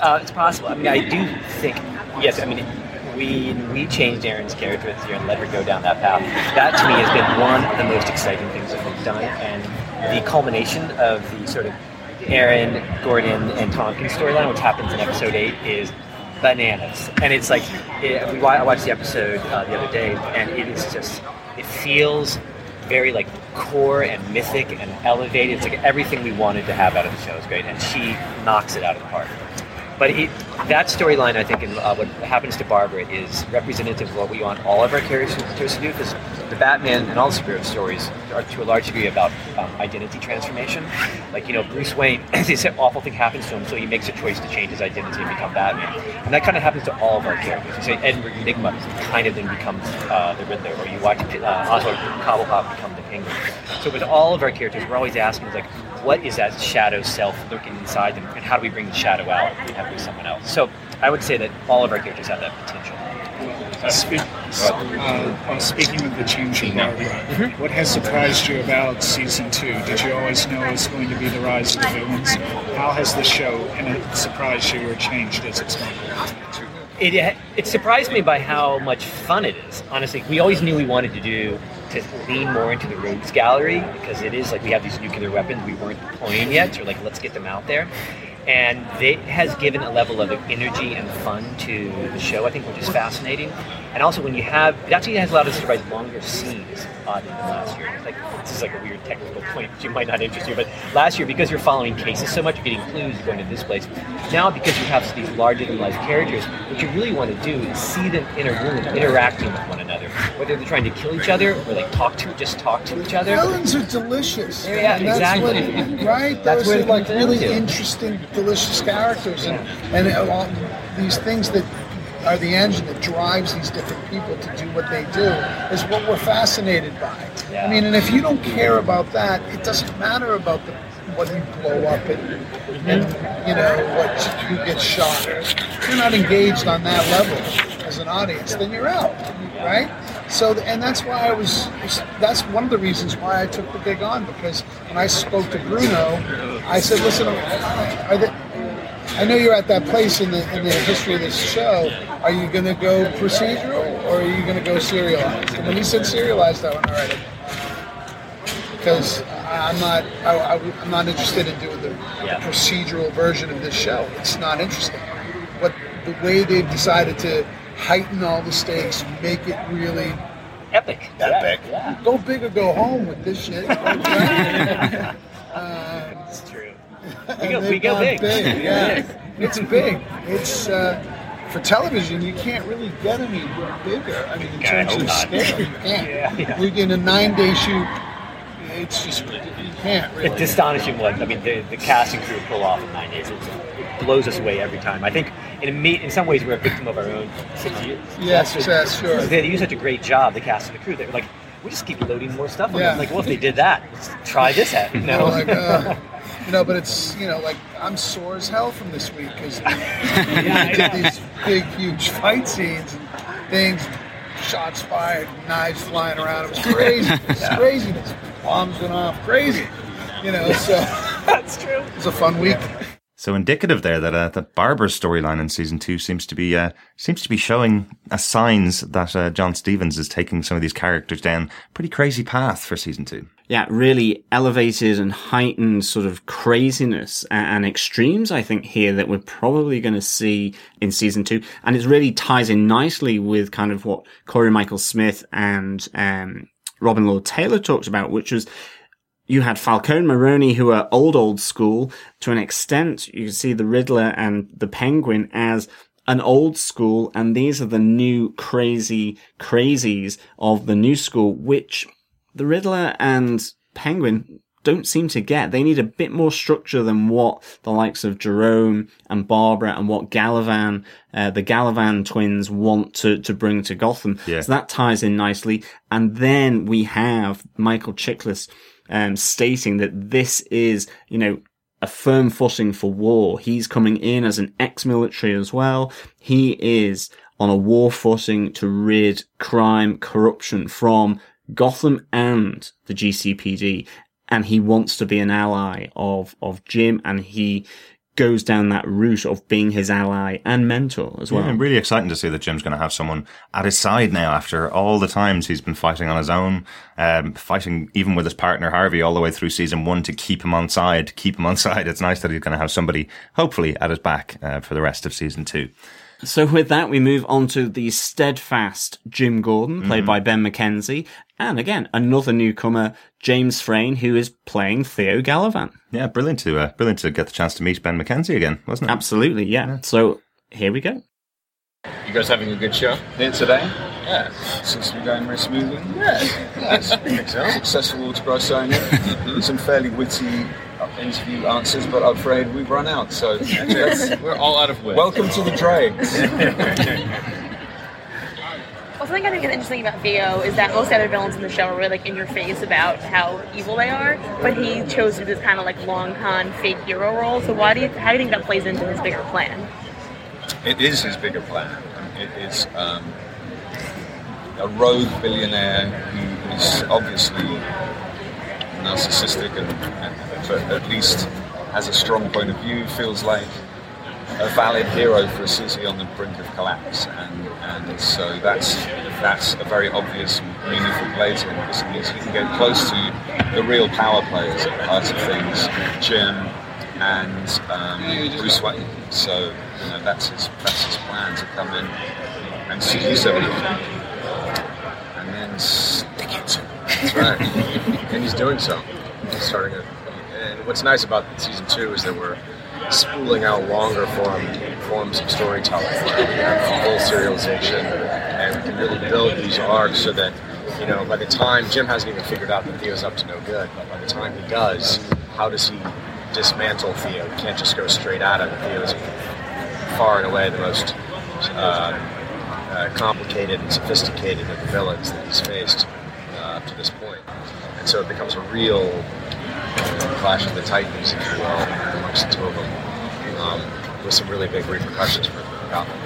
Uh, it's possible. I mean, I do think, yes, I mean, we we changed Erin's character this year and let her go down that path. That to me has been one of the most exciting things that we've done, and the culmination of the sort of Erin, Gordon, and Tompkins storyline, which happens in episode eight, is bananas. And it's like it, we I watched the episode uh, the other day, and it is just it feels very like core and mythic and elevated. It's like everything we wanted to have out of the show is great, and she knocks it out of the park. But it, that storyline, I think, and uh, what happens to Barbara is representative of what we want all of our characters to do. Because the Batman and all the superhero stories are to a large degree about um, identity transformation. Like you know, Bruce Wayne, this awful thing happens to him, so he makes a choice to change his identity and become Batman. And that kind of happens to all of our characters. You say Edward Enigma kind of then becomes uh, the Riddler, or you watch uh, Oswald Cobblepot become the Penguin. So with all of our characters, we're always asking like, what is that shadow self lurking inside them, and how do we bring the shadow out and have it with someone else? So I would say that all of our characters have that potential. Speak, uh, uh, speaking of the change in Barbie, what has surprised you about season two? Did you always know it was going to be the rise of the villains? How has the show and it surprised you or changed as it's gone? It, it surprised me by how much fun it is. Honestly, we always knew we wanted to do to lean more into the rogues gallery because it is like we have these nuclear weapons we weren't deploying yet, so like let's get them out there. And it has given a level of energy and fun to the show, I think, which is fascinating. And also, when you have, it actually has allowed us to write longer scenes, oddly, than last year. Like, this is like a weird technical point which you might not interest you, but last year, because you're following cases so much, you're getting clues, you're going to this place. Now, because you have these larger than life characters, what you really want to do is see them in a room interacting with one another, whether they're trying to kill each other or they talk to, just talk to each other. Villains are delicious. Yeah, that's exactly. Right? That's Those where are like really interesting, delicious characters, and and uh, all these things that are the engine that drives these different people to do what they do is what we're fascinated by. Yeah. I mean, and if you don't care about that, it doesn't matter about the what you blow up and, and you know what who gets shot. If you're not engaged on that level as an audience, then you're out, right? So, and that's why I was. That's one of the reasons why I took the gig on because when I spoke to Bruno, I said, "Listen, are I know you're at that place in the in the history of this show. Are you going to go procedural or are you going to go serialized?" And when he said serialized, I went, "All right." Because I'm not, I, I'm not interested in doing the procedural version of this show. It's not interesting. What the way they've decided to heighten all the stakes, make it really Epic. epic. Yeah, yeah. Go big or go home with this shit. uh, It's true. and We go- we go gone big. Yeah, it's big. It's uh, for television. You can't really get any bigger. I mean, in terms of scale, you can't. Yeah, yeah. We get a nine-day shoot. It's just you can't really. It's astonishing what I mean. The, the cast and crew pull off in nine days. It blows us away every time. I think in a in some ways we're a victim of our own years. Yes, yes, sure. They do such a great job. The cast and the crew. They're like, we just keep loading more stuff. on Yeah. them. Like, well, if they did that, let's try this out. You You know? know, like, uh, you know, but it's you know, like I'm sore as hell from this week because we did these big, huge fight scenes and things, shots fired, knives flying around. It was crazy. It was craziness. Bombs went off. Crazy. You know, so That's true. it was a fun week. So indicative there that uh, that Barbara's storyline in season two seems to be uh, seems to be showing uh, signs that uh, John Stephens is taking some of these characters down pretty crazy path for season two. yeah, really elevated and heightened sort of craziness and extremes, I think, here that we're probably going to see in season two. And it really ties in nicely with kind of what Cory Michael Smith and, um, Robin Lord Taylor talked about, which was you had Falcone Maroni, who are old, old school. To an extent, you can see the Riddler and the Penguin as an old school, and these are the new crazy crazies of the new school, which the Riddler and Penguin don't seem to get. They need a bit more structure than what the likes of Jerome and Barbara and what Galavan, uh, the Galavan twins want to, to bring to Gotham. Yeah. So that ties in nicely. And then we have Michael Chiklis, um, stating that this is, you know, a firm footing for war. He's coming in as an ex-military as well. He is on a war footing to rid crime, corruption from Gotham and the GCPD. And he wants to be an ally of, of Jim and he goes down that route of being his ally and mentor as well. Yeah, really exciting to see that Jim's going to have someone at his side now after all the times he's been fighting on his own, um, fighting even with his partner Harvey all the way through season one to keep him on side, keep him on side. It's nice that he's going to have somebody hopefully at his back uh, for the rest of season two. So with that, we move on to the steadfast Jim Gordon, Mm-hmm. played by Ben McKenzie, and again another newcomer, James Frain, who is playing Theo Galavan. Yeah, brilliant to uh, brilliant to get the chance to meet Ben McKenzie again, wasn't it? Absolutely, yeah. So here we go. You guys having a good show? Here today? Yeah. Seems to be going very smoothly. Yeah. Yes. Successful autograph signing. Some fairly witty interview answers, but I'm afraid we've run out. So let's- We're all out of wit. welcome to the dregs. Well, something I think is interesting about Theo is that most of the other villains in the show are really like in your face about how evil they are, but he chose to do this kind of like long con fake hero role. So why do you how do you think that plays into his bigger plan? It is his bigger plan. It is. Um, a rogue billionaire who is obviously narcissistic and, and at least has a strong point of view, feels like a valid hero for a city on the brink of collapse, and and so that's that's a very obvious, meaningful play to him. Means he can get close to the real power players at the heart of things, Jim and um, Bruce Wayne. So you know that's his that's his plan to come in and seduce everyone, stick it. That's right, and he's doing so. He's starting it. And what's nice about season two is that we're spooling out longer form forms of storytelling full serialization and we can really build these arcs so that you know by the time Jim hasn't even figured out that Theo's up to no good, but by the time he does, how does he dismantle Theo? He can't just go straight at him. Theo's far and away the most uh, uh, complicated and sophisticated of the villains that he's faced uh, up to this point. And so it becomes a real uh, clash of the titans, if you will, amongst the two of them, um, with some really big repercussions for Gotham.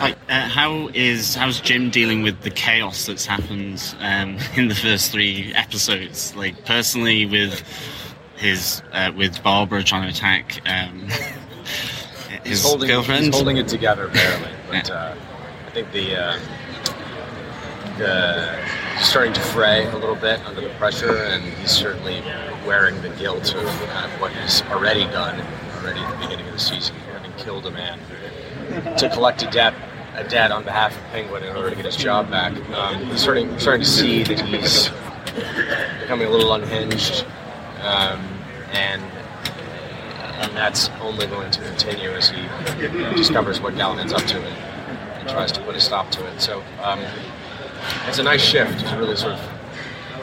Like, uh, how is how's Jim dealing with the chaos that's happened um, in the first three episodes? Like personally, with his uh, with Barbara trying to attack um, his he's holding, girlfriend. He's holding it together barely, but uh, I think the uh, the starting to fray a little bit under the pressure, and he's certainly wearing the guilt of kind of what he's already done already at the beginning of the season, having killed a man to collect a debt a debt on behalf of Penguin in order to get his job back. Um, he's starting starting to see that he's becoming a little unhinged, um, and and that's only going to continue as he discovers what Galan's up to tries to put a stop to it. So um, it's a nice shift. It's a really sort of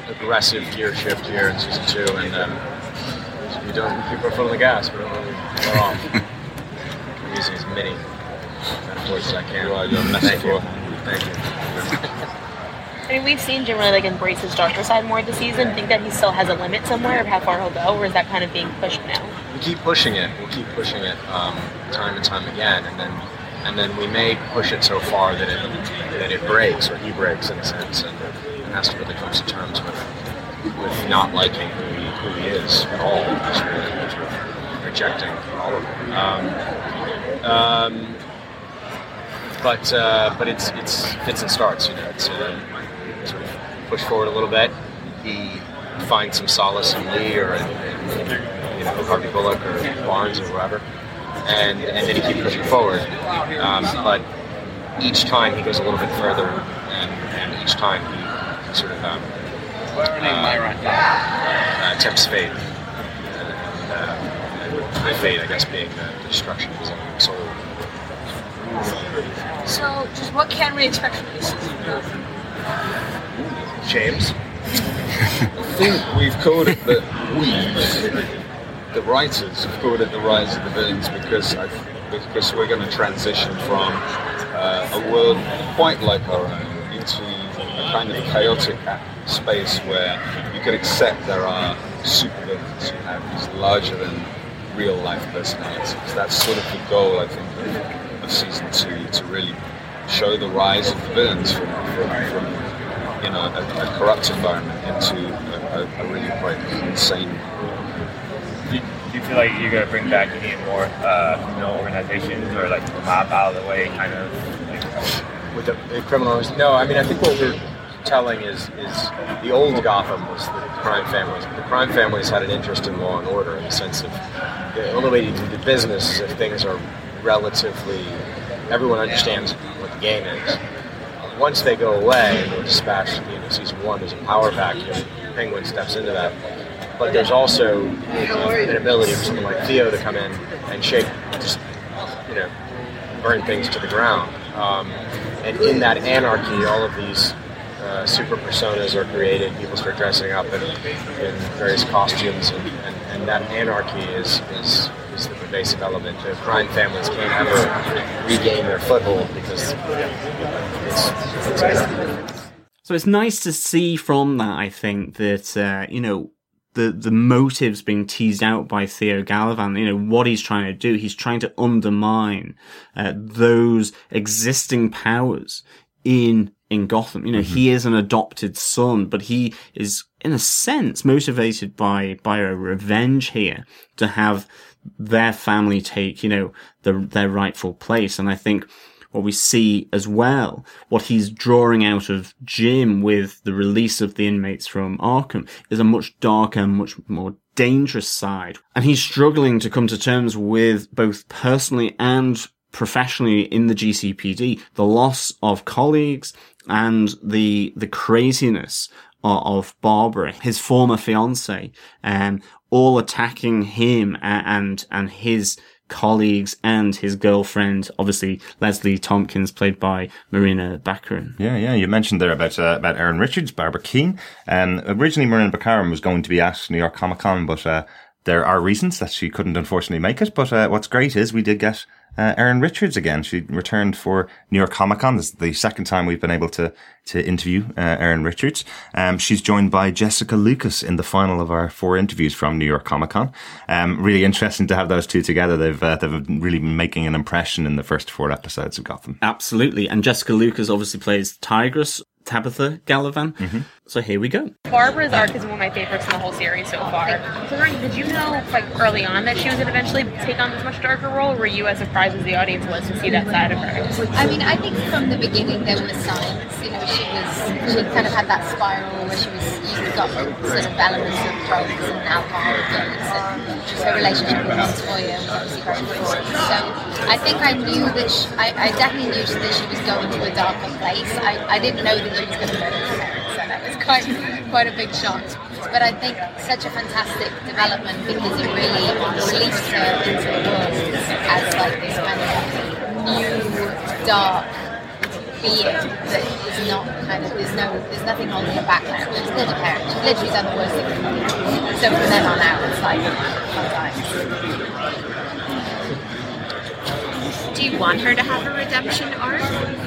aggressive gear shift here in season two, and um, we don't keep our foot on the gas. We don't really let off. I'm using as many metaphors as I can. You are your metaphor. Thank you. I mean, we've seen Jim really like embrace his darker side more this season. Think that he still has a limit somewhere of how far he'll go, or is that kind of being pushed now? we keep pushing it. We'll keep pushing it um, time and time again, and then and then we may push it so far that it that it breaks or he breaks in a sense, and, has to really come to terms with with not liking who he, who he is at all, just really rejecting all of it. Um, um, but uh, but it's it's fits and starts. You know, it's uh, sort of push forward a little bit. He finds some solace in Lee or in, in, you know Harvey Bullock or Barnes or whoever, and and then he keeps pushing forward. Um, but each time he goes a little bit further, and, and each time he, he sort of um, uh, uh, tempts fate. And, uh, and fate, I guess, being the destruction of his own soul. So, just what can we expect from this season? James. I think we've called it the we, the writers have called it the rise of the villains because I, because we're going to transition from uh, a world quite like our own into a kind of chaotic space where you can accept there are supervillains who have these larger than real life personalities. That's sort of the goal, I think, of, of season two to really show the rise of the villains from, from, from you know, a, a corrupt environment into a, a, a really quite insane. Do you, feel like you're gonna bring back any more uh, criminal organizations or like the mob out of the way, kind of? Like, with the, the criminals. No, I mean I think what we're telling is is the old Gotham was the crime families. The crime families had an interest in law and order in the sense of the only way you can do business is if things are relatively everyone understands what the game is. Once they go away, we're dispatched. You know, season one there's a power vacuum. Penguin steps into that. But there's also an ability for someone like Theo to come in and shake, just you know, burn things to the ground. Um, and in that anarchy, all of these uh, super personas are created. People start dressing up in, in various costumes, and, and, and that anarchy is, is, is the pervasive element. The crime families can't ever regain their foothold because it's, it's anarchy. So it's nice to see from that, I think, that, uh, you know, the, the motives being teased out by Theo Galavan, you know, what he's trying to do. He's trying to undermine, uh, those existing powers in in Gotham. You know, he is an adopted son, but he is in a sense motivated by by a revenge here to have their family take, you know, the, their rightful place. And I think what we see as well, what he's drawing out of Jim with the release of the inmates from Arkham is a much darker, much more dangerous side. And he's struggling to come to terms with both personally and professionally in the GCPD, the loss of colleagues and the, the craziness of, Barbara, his former fiance, um, all attacking him and, and, and his colleagues and his girlfriend, obviously Leslie Tompkins, played by Morena Baccarin. Yeah, yeah. You mentioned there about uh, about Erin Richards, Barbara Kean. Um, originally, Morena Baccarin was going to be at New York Comic Con, but uh, there are reasons that she couldn't unfortunately make it. But uh, what's great is we did get uh, Erin Richards again. She returned for New York Comic Con. This is the second time we've been able to to interview uh, Erin Richards. Um, she's joined by Jessica Lucas in the final of our four interviews from New York Comic Con. Um, really interesting to have those two together. They've uh, they've really been making an impression in the first four episodes of Gotham. Absolutely. And Jessica Lucas obviously plays Tigress, Tabitha Galavan. So here we go. Barbara's arc is one of my favorites in the whole series so far. So, Ryan, did you know, like, early on that she was going to eventually take on this much darker role? Or were you as surprised as the audience was to see that side of her? I mean, I think from the beginning there were signs. You know, she was she kind of had that spiral where she was you got sort of elements of drugs and alcohol abuse, and her relationship with Montoya was obviously very important. So I think I knew that she, I, I definitely knew that she was going to a darker place. I, I didn't know that she was going to murder her parents, so that was quite quite a big shock. But I think such a fantastic development because it really released her into the world as like this kind of new dark being that is not kind of there's no there's nothing holding her back now. She's still a parent. She's literally done the worst thing. So from then on out it's like fun times. Do you want her to have a redemption arc?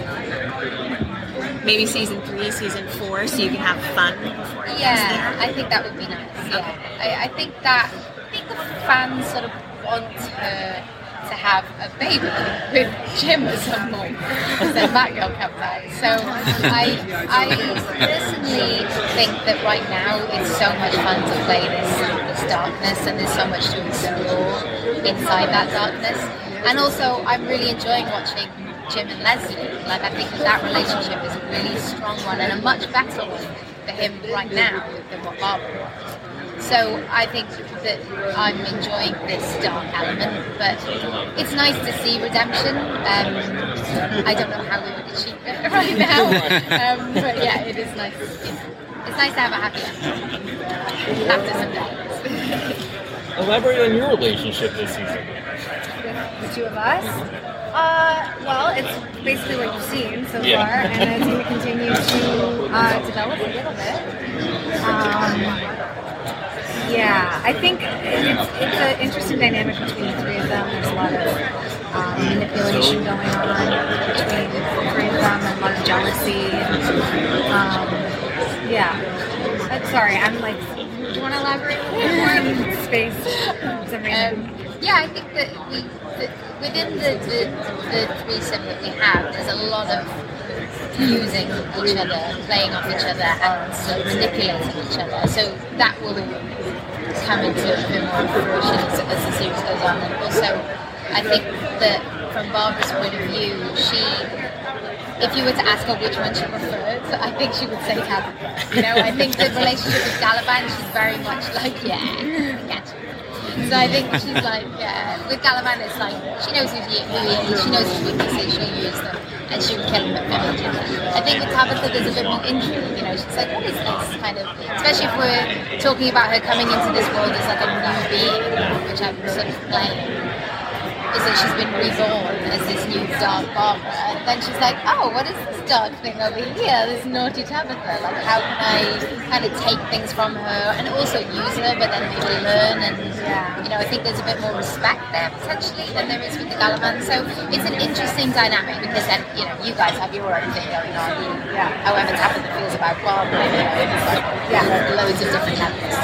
Maybe season three, season four, so you can have fun before it Yeah. I think that would be nice. Yeah, I, I think that I think the fans sort of want her to have a baby with Jim at some point because then Batgirl comes out. So I I personally think that right now it's so much fun to play this this darkness and there's so much to explore inside that darkness. And also I'm really enjoying watching Jim and Leslie. Like I think that, relationship is a really strong one and a much better one for him right now than what Barbara was. So I think that I'm enjoying this dark element, but it's nice to see redemption. Um, I don't know how we would achieve it right now, um, but yeah, it is nice. It's, it's nice to have a happy ending after some darkness. Elaborate on your relationship this season. The two of us. Uh, well, it's basically what you've seen so Yeah. far, and it's going to continue to uh, develop a little bit. Um, yeah, I think it's, it's an interesting dynamic between the three of them. There's a lot of um, manipulation going on between the three of them, and a lot of jealousy. And, um, yeah. I'm sorry, I'm like, do you want to elaborate more in space? Um, yeah, I think that we that within the, the, the threesome that we have, there's a lot of using each other, playing off each other, and sort of manipulating each other. So that will come into a bit more fruition as, as the series goes on. And also, I think that from Barbara's point of view, she if you were to ask her which one she preferred, I think she would say Tabitha. You know, I think the relationship with Galavan, she's very much like, yeah, I. So I think she's like, yeah. With Galavan, it's like she knows who he, is, she knows his weaknesses, she'll use them, and she would kill him immediately. I think with Tabitha, there's a bit more intrigue. You know, she's like, what is this kind of? Especially if we're talking about her coming into this world as like a new being, which I'm sort of playing is that she's been reborn as this new dark Barbara. And then she's like, oh, what is this dark thing over here? This naughty Tabitha. Like, how can I kind of take things from her and also use her, but then maybe learn? And, you know, I think there's a bit more respect there potentially than there is with the Galavan. So it's an interesting dynamic because then, you know, you guys have your own thing going on. Yeah. However Tabitha feels about Barbara, you know, it's like, yeah, loads of different levels.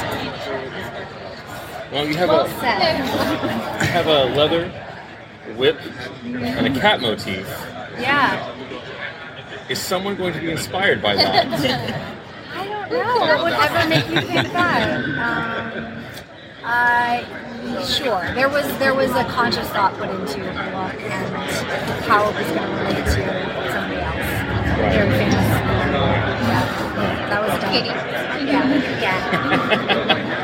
Well, you have a you have a leather whip and a cat motif. Yeah. Is someone going to be inspired by that? I don't know. What would ever make you think that? Um, uh, sure. There was there was a conscious thought put into her look and how it was going to relate to somebody else. Very famous. Yeah, that was done. Yeah, yeah.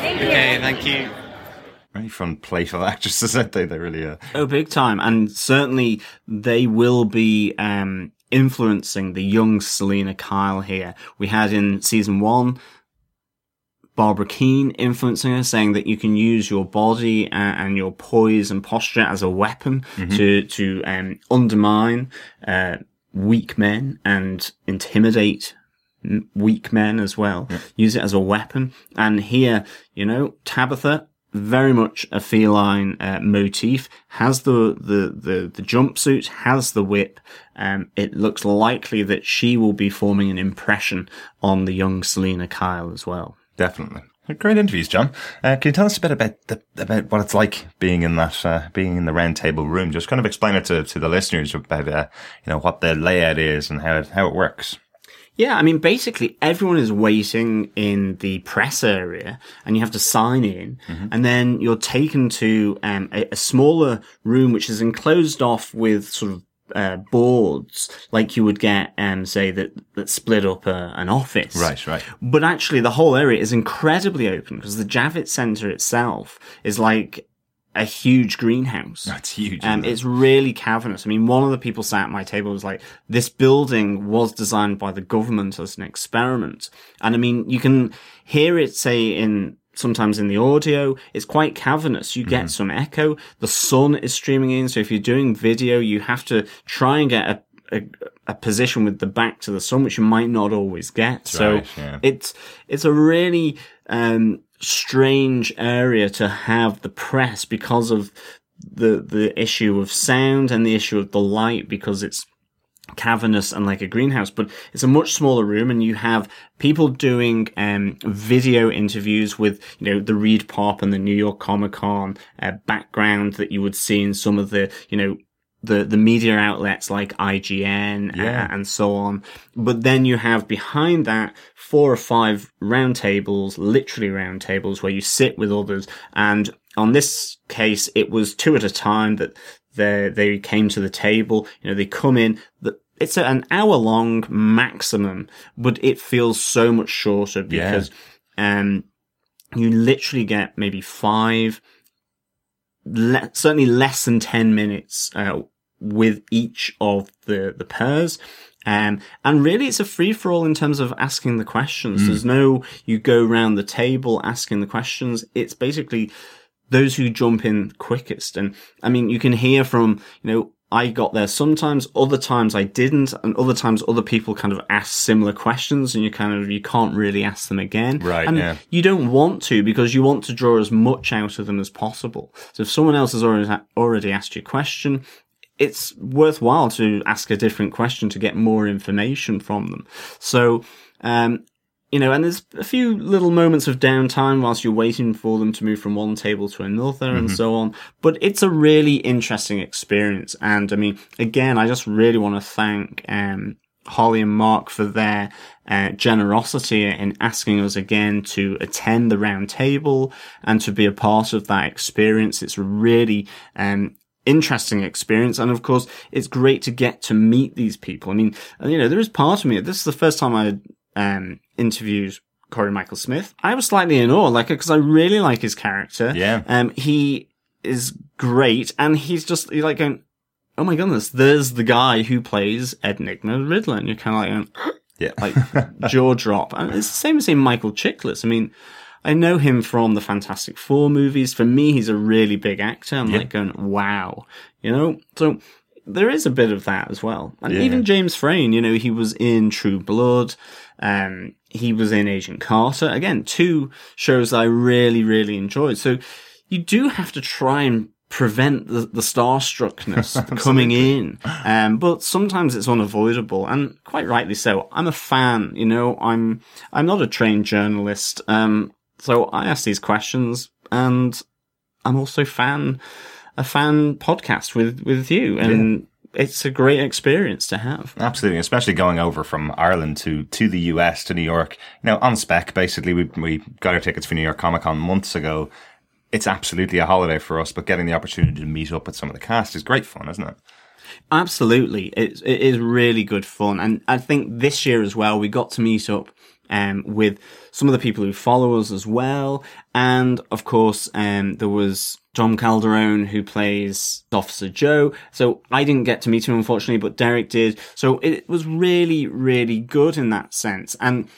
Thank you. Okay, thank you. Very fun, playful actresses, aren't they? They really are. Oh, big time. And certainly they will be um, influencing the young Selina Kyle here. We had in season one, Barbara Kean influencing her, saying that you can use your body and, and your poise and posture as a weapon Mhm. to to um, undermine uh, weak men and intimidate weak men as well. Use it as a weapon. And here, you know, Tabitha, very much a feline uh, motif, has the, the, the, the jumpsuit, has the whip. Um, it looks likely that she will be forming an impression on the young Selina Kyle as well. Definitely. Great interviews, John. Uh, can you tell us a bit about the, about what it's like being in that uh, being in the round table room? Just kind of explain it to, to the listeners about uh, you know what the layout is and how it, how it works. Yeah, I mean, basically everyone is waiting in the press area and you have to sign in and then you're taken to um, a, a smaller room which is enclosed off with sort of uh, boards like you would get, um, say that, that split up a, an office. Right, right. But actually the whole area is incredibly open because the Javits Center itself is like a huge greenhouse. That's huge. Um, it's really cavernous. I mean, one of the people sat at my table was like, this building was designed by the government as an experiment. And I mean, you can hear it say in, sometimes in the audio, it's quite cavernous. You get some echo. The sun is streaming in. So if you're doing video, you have to try and get a, a, a position with the back to the sun, which you might not always get. so Right, yeah. it's, it's a really, um, strange area to have the press because of the the issue of sound and the issue of the light because it's cavernous and like a greenhouse, but it's a much smaller room and you have people doing um, video interviews with, you know, the ReedPop and the New York Comic Con uh, background that you would see in some of the, you know, the, the media outlets like IGN Yeah. uh, and so on. But then you have behind that four or five round tables, literally round tables where you sit with others. And on this case, it was two at a time that they, they came to the table. You know, they come in. The, it's an hour long maximum, but it feels so much shorter Yeah. because, um, you literally get maybe five, le- certainly less than 10 minutes, uh, with each of the, the pairs. Um, and really it's a free for all in terms of asking the questions. Mm. There's no, you go round the table asking the questions. It's basically those who jump in quickest. And I mean, you can hear from, you know, I got there sometimes, other times I didn't, and other times other people kind of ask similar questions and you kind of, you can't really ask them again. Right, And yeah. you don't want to because you want to draw as much out of them as possible. So if someone else has already, already asked you a question, it's worthwhile to ask a different question to get more information from them. So, um, you know, and there's a few little moments of downtime whilst you're waiting for them to move from one table to another and Mhm. so on. But it's a really interesting experience. And I mean, again, I just really want to thank, um, Holly and Mark for their uh, generosity in asking us again to attend the round table and to be a part of that experience. It's a really, um, interesting experience. And of course, it's great to get to meet these people. I mean, you know, there is part of me, this is the first time I, um, interviewed Cory Michael Smith. I was slightly in awe, like, because I really like his character. Yeah. Um, he is great, and he's just you're like going, "Oh my goodness, there's the guy who plays Enigma Riddler," and you're kind of like, going, Yeah. like jaw drop. And it's the same as in Michael Chiklis. I mean, I know him from the Fantastic Four movies. For me, he's a really big actor. I'm Yeah. like going, wow, you know. So there is a bit of that as well. And Yeah. even James Frain, you know, he was in True Blood. Um, he was in Agent Carter. Again, two shows I really, really enjoyed. So you do have to try and prevent the, the starstruckness coming in. Um, but sometimes it's unavoidable and quite rightly so. I'm a fan, you know, I'm, I'm not a trained journalist. Um, so I ask these questions and I'm also fan, a fan podcast with, with you and it's a great experience to have. Absolutely, especially going over from Ireland to, to the US to New York. You know, on spec, basically, we, we got our tickets for New York Comic Con months ago. It's absolutely a holiday for us, but getting the opportunity to meet up with some of the cast is great fun, isn't it? Absolutely. It, it is really good fun. And I think this year as well, we got to meet up um, with some of the people who follow us as well. And of course, um, there was Tom Calderone who plays Officer Joe. So I didn't get to meet him, unfortunately, but Derek did. So it was really, really good in that sense. And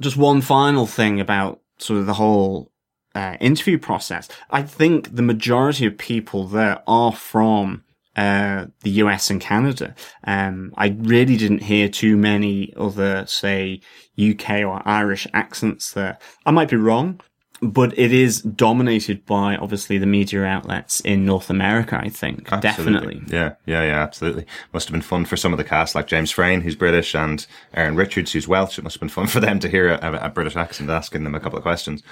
just one final thing about sort of the whole uh, interview process. I think the majority of people there are from uh, the US and Canada. Um, I really didn't hear too many other, say, UK or Irish accents there. I might be wrong, but it is dominated by obviously the media outlets in North America, I think. Absolutely. Definitely. Yeah, yeah, yeah, absolutely. Must have been fun for some of the cast, like James Frain, who's British, and Erin Richards, who's Welsh. It must have been fun for them to hear a, a British accent asking them a couple of questions.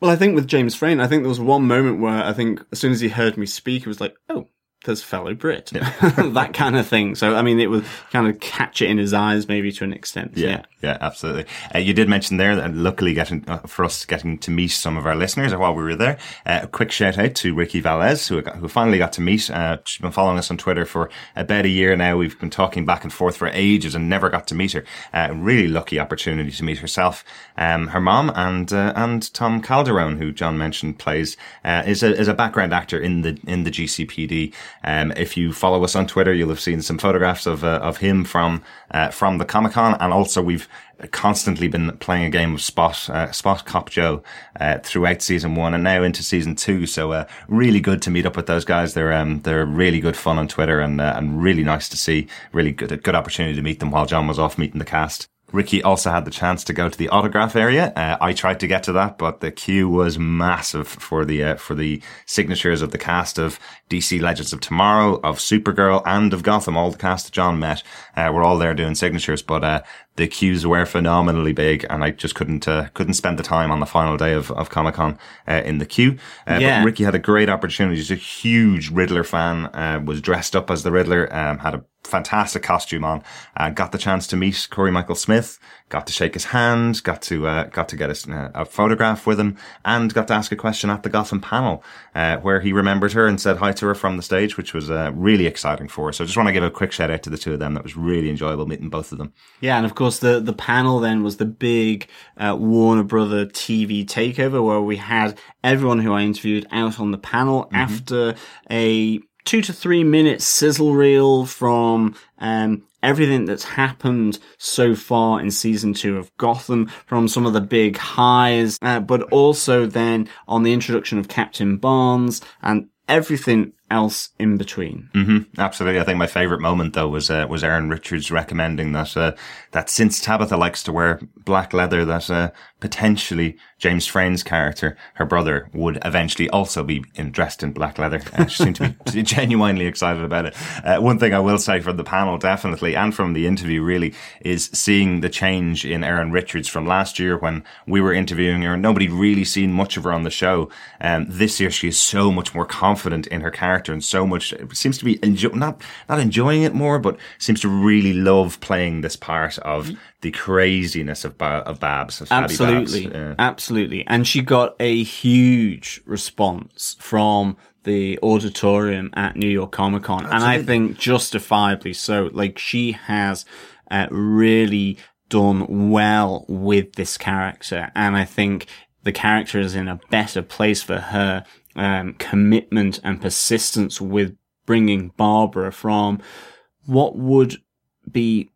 Well, I think with James Frain, I think there was one moment where I think as soon as he heard me speak, he was like, oh, there's fellow Brit. that kind of thing. So, I mean, it would kind of catch it in his eyes maybe to an extent. Yeah, yeah, absolutely. Uh, you did mention there that luckily getting uh, for us getting to meet some of our listeners while we were there. Uh, a quick shout out to Ricky Valez, who who finally got to meet. Uh, she's been following us on Twitter for about a year now. We've been talking back and forth for ages and never got to meet her. Uh, really lucky opportunity to meet herself, um, her mom, and uh, and Tom Calderone, who John mentioned plays is a is a background actor in the in the GCPD. Um, if you follow us on Twitter, you'll have seen some photographs of uh, of him from uh, from the Comic Con, and also we've constantly been playing a game of Spot uh, Spot Cop Joe uh, throughout season one and now into season two. So uh, really good to meet up with those guys. They're um, they're really good fun on Twitter and uh, and really nice to see. Really good good opportunity to meet them while John was off meeting the cast. Ricky also had the chance to go to the autograph area. Uh, I tried to get to that, but the queue was massive for the uh, for the signatures of the cast of DC Legends of Tomorrow, of Supergirl, and of Gotham. All the cast that John met uh, were all there doing signatures, but uh, the queues were phenomenally big, and I just couldn't uh, couldn't spend the time on the final day of, of Comic Con uh, in the queue. Uh, Yeah. But Ricky had a great opportunity. He's a huge Riddler fan. Uh, was dressed up as the Riddler. Um, had a fantastic costume on. Uh, got the chance to meet Cory Michael Smith. Got to shake his hand. Got to uh, got to get a, a photograph with him, and got to ask a question at the Gotham panel, uh, where he remembered her and said hi to her from the stage, which was uh, really exciting for her. So I just want to give a quick shout out to the two of them. That was really enjoyable meeting both of them. Yeah, and of course the the panel then was the big uh, Warner Brother TV takeover where we had everyone who I interviewed out on the panel after a two to three minute sizzle reel from um, everything that's happened so far in season two of Gotham, from some of the big highs, uh, but also then on the introduction of Captain Barnes and everything else in between. hmm Absolutely. I think my favorite moment though was uh, was Erin Richards recommending that uh, that since Tabitha likes to wear black leather, that uh, potentially James Frain's character, her brother, would eventually also be in, dressed in black leather. Uh, she seemed to be genuinely excited about it. Uh, one thing I will say from the panel, definitely, and from the interview, really, is seeing the change in Erin Richards from last year when we were interviewing her and nobody really seen much of her on the show. Um, this year, she is so much more confident in her character and so much seems to be enjoy- not not enjoying it more, but seems to really love playing this part of the craziness of ba- of Babs. Of Fatty Babs. Absolutely. Yeah. Absolutely. And she got a huge response from the auditorium at New York Comic Con. And I think justifiably so. Like she has uh, really done well with this character. And I think the character is in a better place for her um, commitment and persistence with bringing Barbara from what would be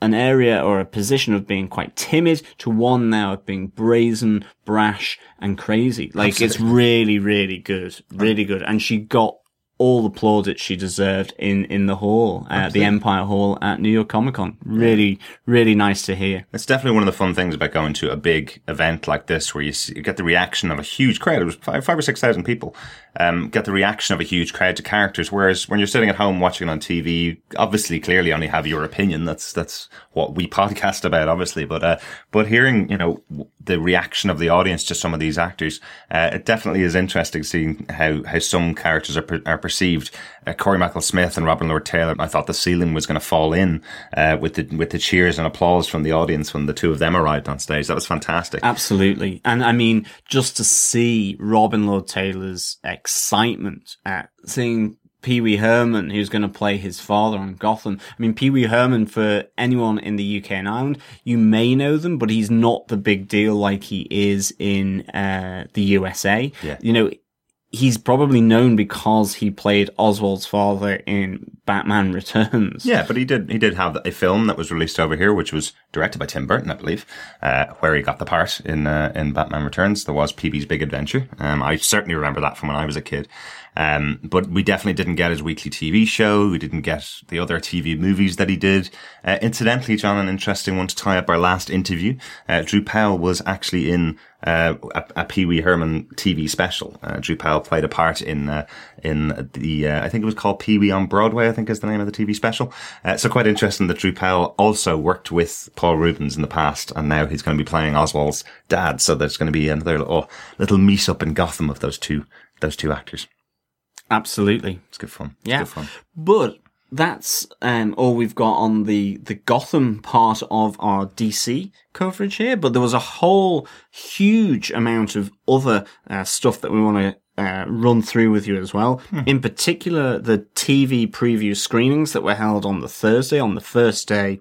an area or a position of being quite timid to one now of being brazen, brash, and crazy. Like it's really, really good, really good. And she got all the plaudits she deserved in in the hall, at the Empire Hall at New York Comic Con. Really, really nice to hear. It's definitely one of the fun things about going to a big event like this, where you, see, you get the reaction of a huge crowd. It was five, five or six thousand people, um, get the reaction of a huge crowd to characters. Whereas when you're sitting at home watching on TV, you obviously clearly only have your opinion. That's that's what we podcast about, obviously. But uh, but hearing you know the reaction of the audience to some of these actors, uh, it definitely is interesting seeing how how some characters are per- are perceived. Uh, Cory Michael Smith and Robin Lord Taylor. I thought the ceiling was going to fall in uh, with the with the cheers and applause from the audience when the two of them arrived on stage. That was fantastic. Absolutely. And I mean, just to see Robin Lord Taylor's excitement at seeing Pee Wee Herman, who's going to play his father on Gotham. I mean, Pee Wee Herman, for anyone in the UK and Ireland, you may know them, but he's not the big deal like he is in uh, the USA. Yeah. You know, he's probably known because he played Oswald's father in Batman Returns. Yeah, but he did he did have a film that was released over here, which was directed by Tim Burton, I believe, uh, where he got the part in uh, in Batman Returns. There was Pee Wee's Big Adventure. Um, I certainly remember that from when I was a kid. Um, but we definitely didn't get his weekly TV show. We didn't get the other TV movies that he did. Uh, incidentally, John, an interesting one to tie up our last interview. Uh, Drew Powell was actually in uh, a, a Pee Wee Herman TV special. Uh, Drew Powell played a part in uh, in the uh, I think it was called Pee Wee on Broadway. I think is the name of the TV special. Uh, so quite interesting that Drew Powell also worked with Paul Reubens in the past, and now he's going to be playing Oswald's dad. So there's going to be another little little meet up in Gotham of those two those two actors. Absolutely. It's good fun. It's Yeah. good fun. But that's um, all we've got on the, the Gotham part of our DC coverage here. But there was a whole huge amount of other uh, stuff that we want to uh, run through with you as well. In particular, the TV preview screenings that were held on the Thursday, on the first day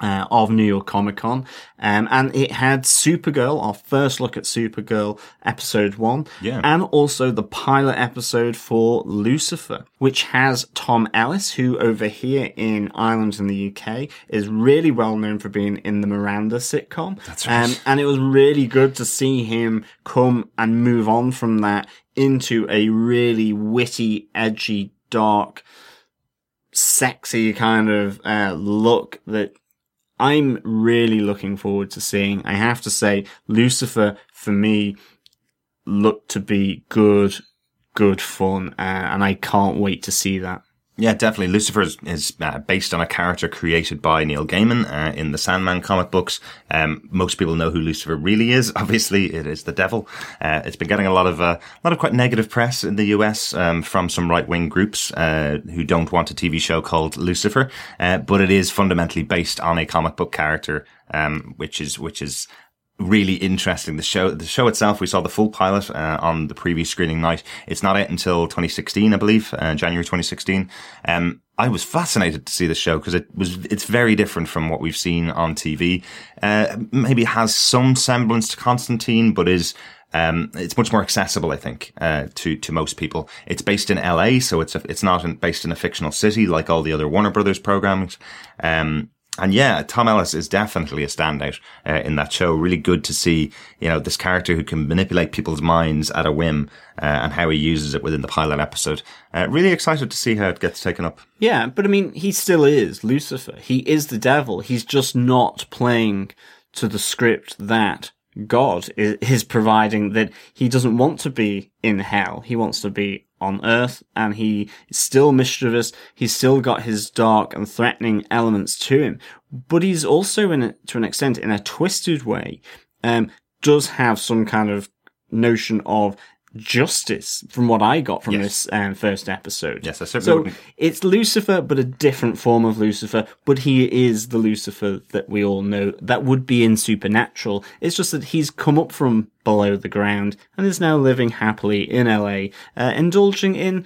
uh, of New York Comic Con. Um, and it had Supergirl, our first look at Supergirl episode one. Yeah. And also the pilot episode for Lucifer, which has Tom Ellis, who over here in Ireland and the UK is really well known for being in the Miranda sitcom. That's right. Um, and it was really good to see him come and move on from that into a really witty, edgy, dark, sexy kind of uh, look that I'm really looking forward to seeing. I have to say, Lucifer for me looked to be good, good fun, uh, and I can't wait to see that. Yeah, definitely. Lucifer is, is uh, based on a character created by Neil Gaiman uh, in the Sandman comic books. Um, most people know who Lucifer really is. Obviously, it is the devil. Uh, it's been getting a lot of uh, a lot of quite negative press in the US um, from some right wing groups uh, who don't want a TV show called Lucifer, uh, but it is fundamentally based on a comic book character, um, which is which is really interesting. The show, the show itself, we saw the full pilot uh, on the previous screening night. It's not out until 2016, I believe, uh, January 2016. Um, I was fascinated to see the show because it was, it's very different from what we've seen on TV. Uh, maybe has some semblance to Constantine, but is, um, it's much more accessible, I think, uh, to, to most people. It's based in LA, so it's, a, it's not in, based in a fictional city like all the other Warner Brothers programs. Um, and yeah, Tom Ellis is definitely a standout uh, in that show. Really good to see, you know, this character who can manipulate people's minds at a whim uh, and how he uses it within the pilot episode. Uh, really excited to see how it gets taken up. Yeah, but I mean, he still is Lucifer. He is the devil. He's just not playing to the script that God is, is providing that he doesn't want to be in hell. He wants to be on earth and he is still mischievous. He's still got his dark and threatening elements to him, but he's also in a, to an extent in a twisted way, um, does have some kind of notion of justice from what I got from Yes. this um, first episode. Yes, I certainly So wouldn't- it's Lucifer, but a different form of Lucifer. But he is the Lucifer that we all know that would be in Supernatural. It's just that he's come up from below the ground and is now living happily in LA, uh, indulging in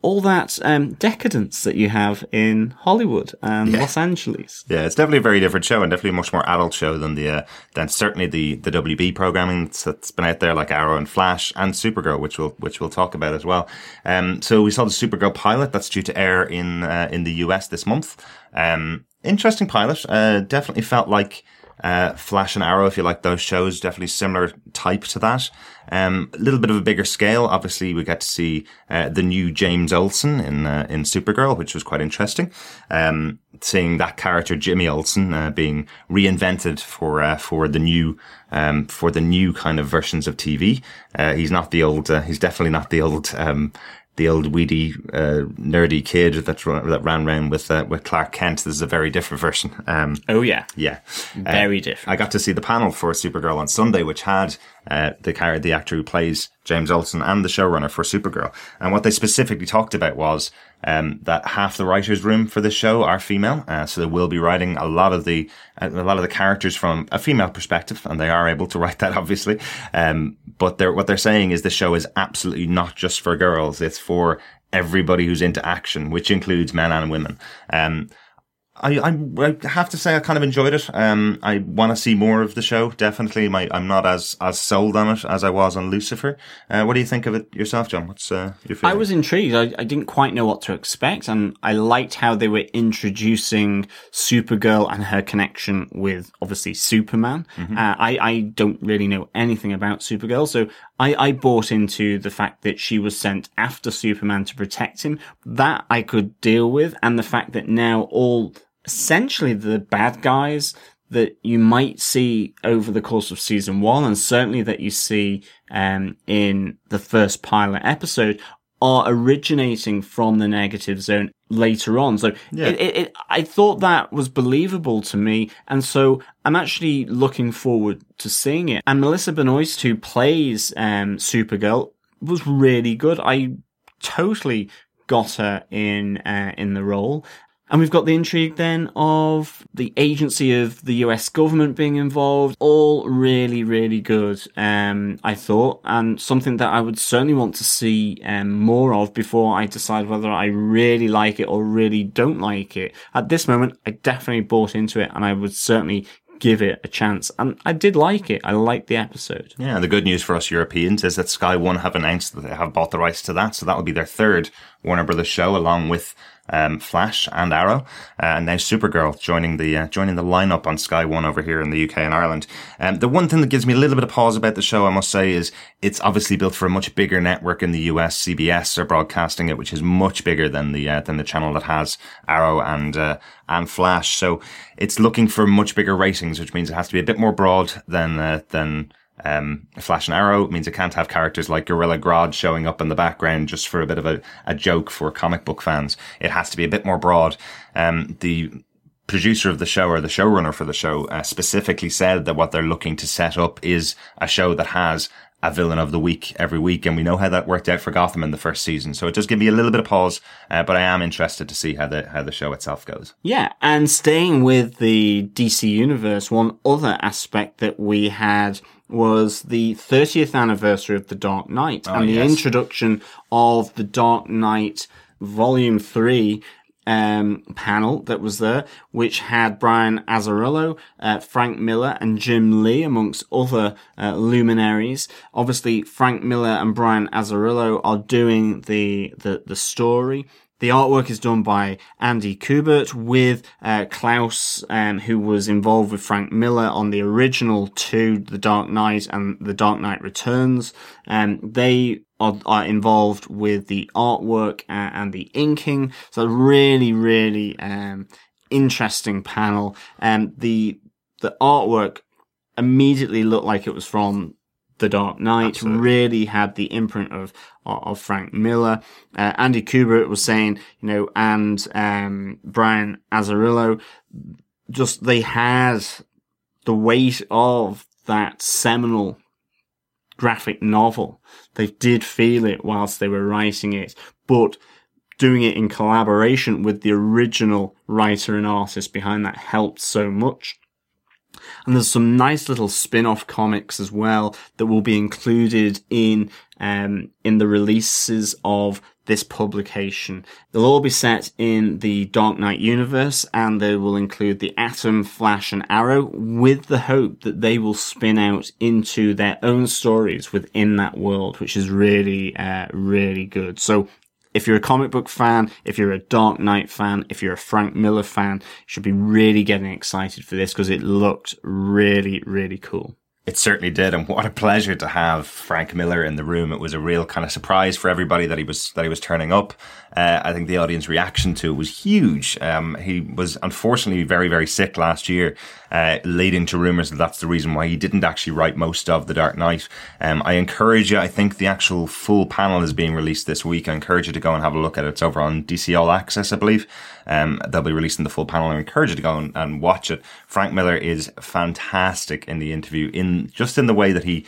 all that um, decadence that you have in Hollywood and Los Angeles. Yeah, it's definitely a very different show and definitely a much more adult show than the uh, than certainly the the WB programming that's, that's been out there like Arrow and Flash and Supergirl, which we'll which we'll talk about as well. Um, so we saw the Supergirl pilot that's due to air in uh, in the US this month. Um, interesting pilot. Uh, definitely felt like uh, Flash and Arrow, if you like those shows, definitely similar type to that. Um, a little bit of a bigger scale. Obviously, we get to see uh, the new James Olsen in uh, in Supergirl, which was quite interesting. Um, seeing that character Jimmy Olsen uh, being reinvented for uh, for the new um, for the new kind of versions of TV. Uh, he's not the old. He's definitely not the old. The old weedy, uh, nerdy kid that that ran around with uh, with Clark Kent. This is a very different version. Um, oh yeah, yeah, very different. I got to see the panel for Supergirl on Sunday, which had uh, the character, the actor who plays James Olsen, and the showrunner for Supergirl. And what they specifically talked about was um, that half the writers' room for the show are female, uh, so they will be writing a lot of the a lot of the characters from a female perspective, and they are able to write that obviously. Um, but they're, what they're saying is the show is absolutely not just for girls; it's for everybody who's into action, which includes men and women. Um, I, I, I have to say I kind of enjoyed it. Um, I want to see more of the show. Definitely, my I'm not as as sold on it as I was on Lucifer. Uh, what do you think of it yourself, John? What's uh, your feeling? I was intrigued. I, I didn't quite know what to expect, and I liked how they were introducing Supergirl and her connection with obviously Superman. Mm-hmm. Uh, I I don't really know anything about Supergirl, so I, I bought into the fact that she was sent after Superman to protect him. That I could deal with, and the fact that now all essentially the bad guys that you might see over the course of season one, and certainly that you see um, in the first pilot episode, are originating from the negative zone later on. So Yeah. it, it, it, I thought that was believable to me, and so I'm actually looking forward to seeing it. And Melissa Benoist, who plays um, Supergirl, was really good. I totally got her in uh, in the role. And we've got the intrigue then of the agency of the US government being involved. All really, really good, um, I thought, and something that I would certainly want to see um, more of before I decide whether I really like it or really don't like it. At this moment, I definitely bought into it and I would certainly give it a chance. And I did like it. I liked the episode. Yeah, and the good news for us Europeans is that Sky One have announced that they have bought the rights to that, so that will be their third Warner Brothers show, along with um, Flash and Arrow, uh, and now Supergirl joining the uh, joining the lineup on Sky One over here in the UK and Ireland. Um, the one thing that gives me a little bit of pause about the show, I must say, is it's obviously built for a much bigger network in the US. CBS are broadcasting it, which is much bigger than the uh, than the channel that has Arrow and uh, and Flash. So it's looking for much bigger ratings, which means it has to be a bit more broad than uh, than um, Flash and Arrow means it can't have characters like Gorilla Grodd showing up in the background just for a bit of a, a joke for comic book fans. It has to be a bit more broad. Um, the producer of the show or the showrunner for the show uh, specifically said that what they're looking to set up is a show that has a villain of the week every week, and we know how that worked out for Gotham in the first season. So it does give me a little bit of pause, uh, but I am interested to see how the how the show itself goes. Yeah, and staying with the DC universe, one other aspect that we had was the 30th anniversary of The Dark Knight Oh, and the yes. introduction of The Dark Knight Volume 3 um, panel that was there, which had Brian Azzarello, uh, Frank Miller, and Jim Lee, amongst other uh, luminaries. Obviously, Frank Miller and Brian Azzarello are doing the the, the story. The artwork is done by Andy Kubert with uh, Klaus, um, who was involved with Frank Miller on the original two, The Dark Knight and The Dark Knight Returns. Um, they are, are involved with the artwork uh, and the inking. So really, really um, interesting panel. Um, the the artwork immediately looked like it was from the Dark Knight really had the imprint of of Frank Miller. Uh, Andy Kubert was saying, you know, and um, Brian Azzarello, just they had the weight of that seminal graphic novel. They did feel it whilst they were writing it, but doing it in collaboration with the original writer and artist behind that helped so much. And there's some nice little spin-off comics as well that will be included in um, in the releases of this publication. They'll all be set in the Dark Knight universe, and they will include the Atom, Flash, and Arrow, with the hope that they will spin out into their own stories within that world, which is really, uh, really good. So if you're a comic book fan, if you're a Dark Knight fan, if you're a Frank Miller fan, you should be really getting excited for this because it looked really, really cool. It certainly did, and what a pleasure to have Frank Miller in the room. It was a real kind of surprise for everybody that he was that he was turning up. Uh, I think the audience reaction to it was huge. Um, he was unfortunately very very sick last year, uh, leading to rumours that that's the reason why he didn't actually write most of the Dark Knight. Um, I encourage you. I think the actual full panel is being released this week. I encourage you to go and have a look at it. It's over on DC All Access, I believe. Um, they'll be releasing the full panel. I encourage you to go and, and watch it. Frank Miller is fantastic in the interview, in just in the way that he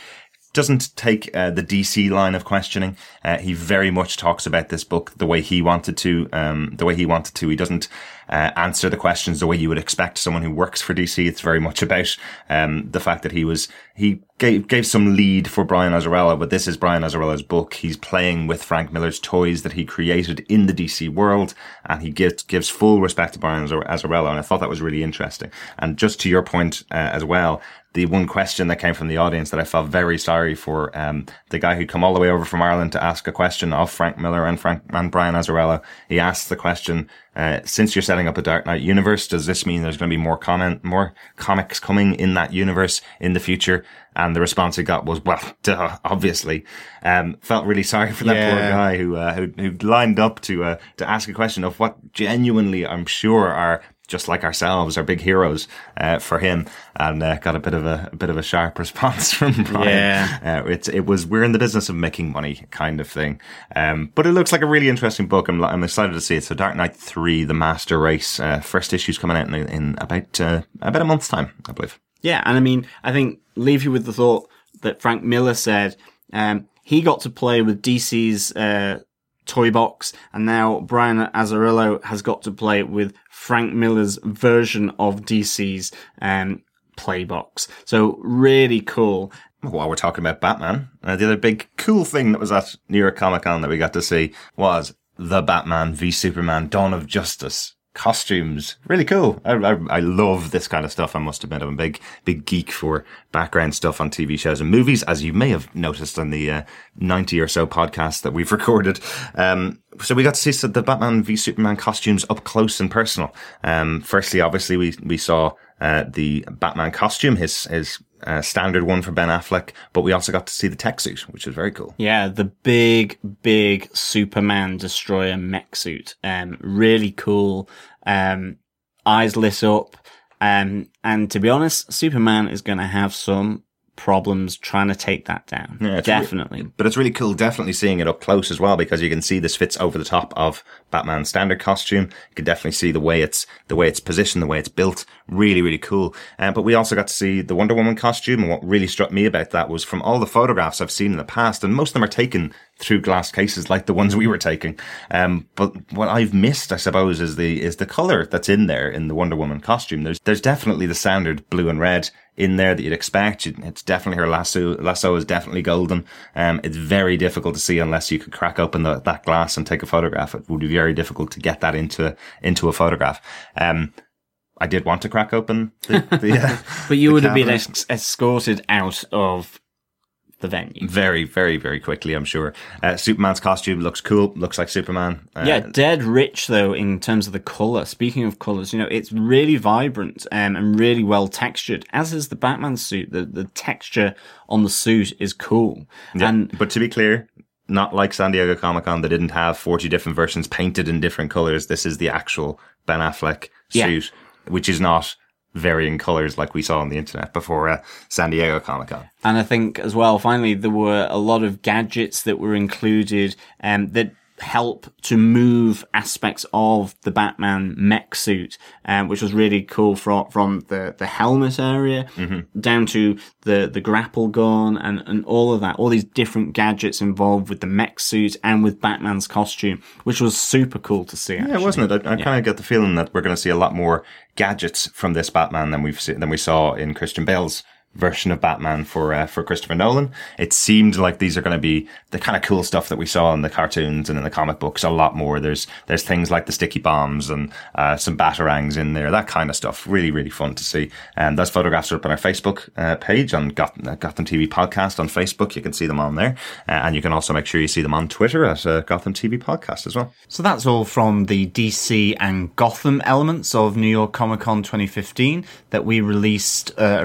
doesn't take uh, the DC line of questioning. Uh, he very much talks about this book the way he wanted to. Um, the way he wanted to. He doesn't uh, answer the questions the way you would expect someone who works for DC. It's very much about um, the fact that he was he gave gave some lead for Brian Azzarello, but this is Brian Azzarello's book. He's playing with Frank Miller's toys that he created in the DC world, and he gives gives full respect to Brian Azzarello. And I thought that was really interesting. And just to your point uh, as well, the one question that came from the audience that I felt very sorry for, um, the guy who'd come all the way over from Ireland to ask a question of Frank Miller and Frank and Brian Azzarello. He asked the question, uh, since you're setting up a Dark Knight universe, does this mean there's going to be more comment, more comics coming in that universe in the future? And the response he got was, well, duh, obviously. Um, felt really sorry for that Yeah. poor guy who, uh, who, who lined up to, uh, to ask a question of what genuinely I'm sure are just like ourselves, are big heroes, uh, for him and, uh, got a bit of a, a bit of a sharp response from Brian. Yeah. Uh, it's, it was, we're in the business of making money kind of thing. Um, but it looks like a really interesting book. I'm, I'm excited to see it. So Dark Knight 3, The Master Race, uh, first issue's coming out in, in about, uh, about a month's time, I believe. Yeah, and I mean, I think leave you with the thought that Frank Miller said um, he got to play with DC's uh, toy box, and now Brian Azzarello has got to play with Frank Miller's version of DC's um, play box. So really cool. While we're talking about Batman, uh, the other big cool thing that was at New York Comic Con that we got to see was the Batman v Superman Dawn of Justice costumes. Really cool. I, I, I love this kind of stuff. I must admit, I'm a big, big geek for background stuff on TV shows and movies, as you may have noticed on the uh, 90 or so podcasts that we've recorded. Um, so we got to see the Batman v Superman costumes up close and personal. Um, firstly, obviously, we, we saw uh, the Batman costume, his, his uh, standard one for Ben Affleck, but we also got to see the tech suit, which was very cool. Yeah, the big, big Superman destroyer mech suit. Um, really cool. Um, eyes lit up. Um, and to be honest, Superman is going to have some problems trying to take that down. Yeah, Definitely. but it's really cool, definitely seeing it up close as well, because you can see this fits over the top of Batman's standard costume. You can definitely see the way it's, the way it's positioned, the way it's built. Really, really cool. Uh, but we also got to see the Wonder Woman costume. And what really struck me about that was from all the photographs I've seen in the past, and most of them are taken through glass cases like the ones we were taking. Um, but what I've missed, I suppose, is the, is the color that's in there in the Wonder Woman costume. There's, there's definitely the standard blue and red in there that you'd expect. It's definitely her lasso. Lasso is definitely golden. Um, it's very difficult to see unless you could crack open the, that glass and take a photograph. It would be very difficult to get that into, into a photograph. Um, I did want to crack open the, the uh, But you would have been cabinet. escorted out of the venue. very, very, very quickly, I'm sure. Uh, Superman's costume looks cool. Looks like Superman. Uh, yeah, dead rich though in terms of the color. Speaking of colors, you know, it's really vibrant um, and really well textured. As is the Batman suit. The the texture on the suit is cool. Yeah, And but to be clear, not like San Diego Comic Con, they didn't have 40 different versions painted in different colors. This is the actual Ben Affleck Yeah. suit, which is not varying colors like we saw on the internet before uh, San Diego Comic Con. And I think as well, finally, there were a lot of gadgets that were included um, that help to move aspects of the Batman mech suit, um, which was really cool from from the, the helmet area down to the, the grapple gun and, and all of that, all these different gadgets involved with the mech suit and with Batman's costume, which was super cool to see. Yeah, actually. wasn't it? I, I Yeah. kind of get the feeling that we're going to see a lot more gadgets from this Batman than we've seen, than we saw in Christian Bale's version of Batman for uh, for Christopher Nolan. It seemed like these are going to be the kind of cool stuff that we saw in the cartoons and in the comic books. A lot more. There's there's things like the sticky bombs and uh, some batarangs in there, that kind of stuff. Really really fun to see. And those photographs are up on our Facebook uh, page on Gotham, uh, Gotham TV podcast on Facebook. You can see them on there, uh, and you can also make sure you see them on Twitter at uh, Gotham TV podcast as well. So that's all from the DC and Gotham elements of New York Comic Con 2015 that we released uh,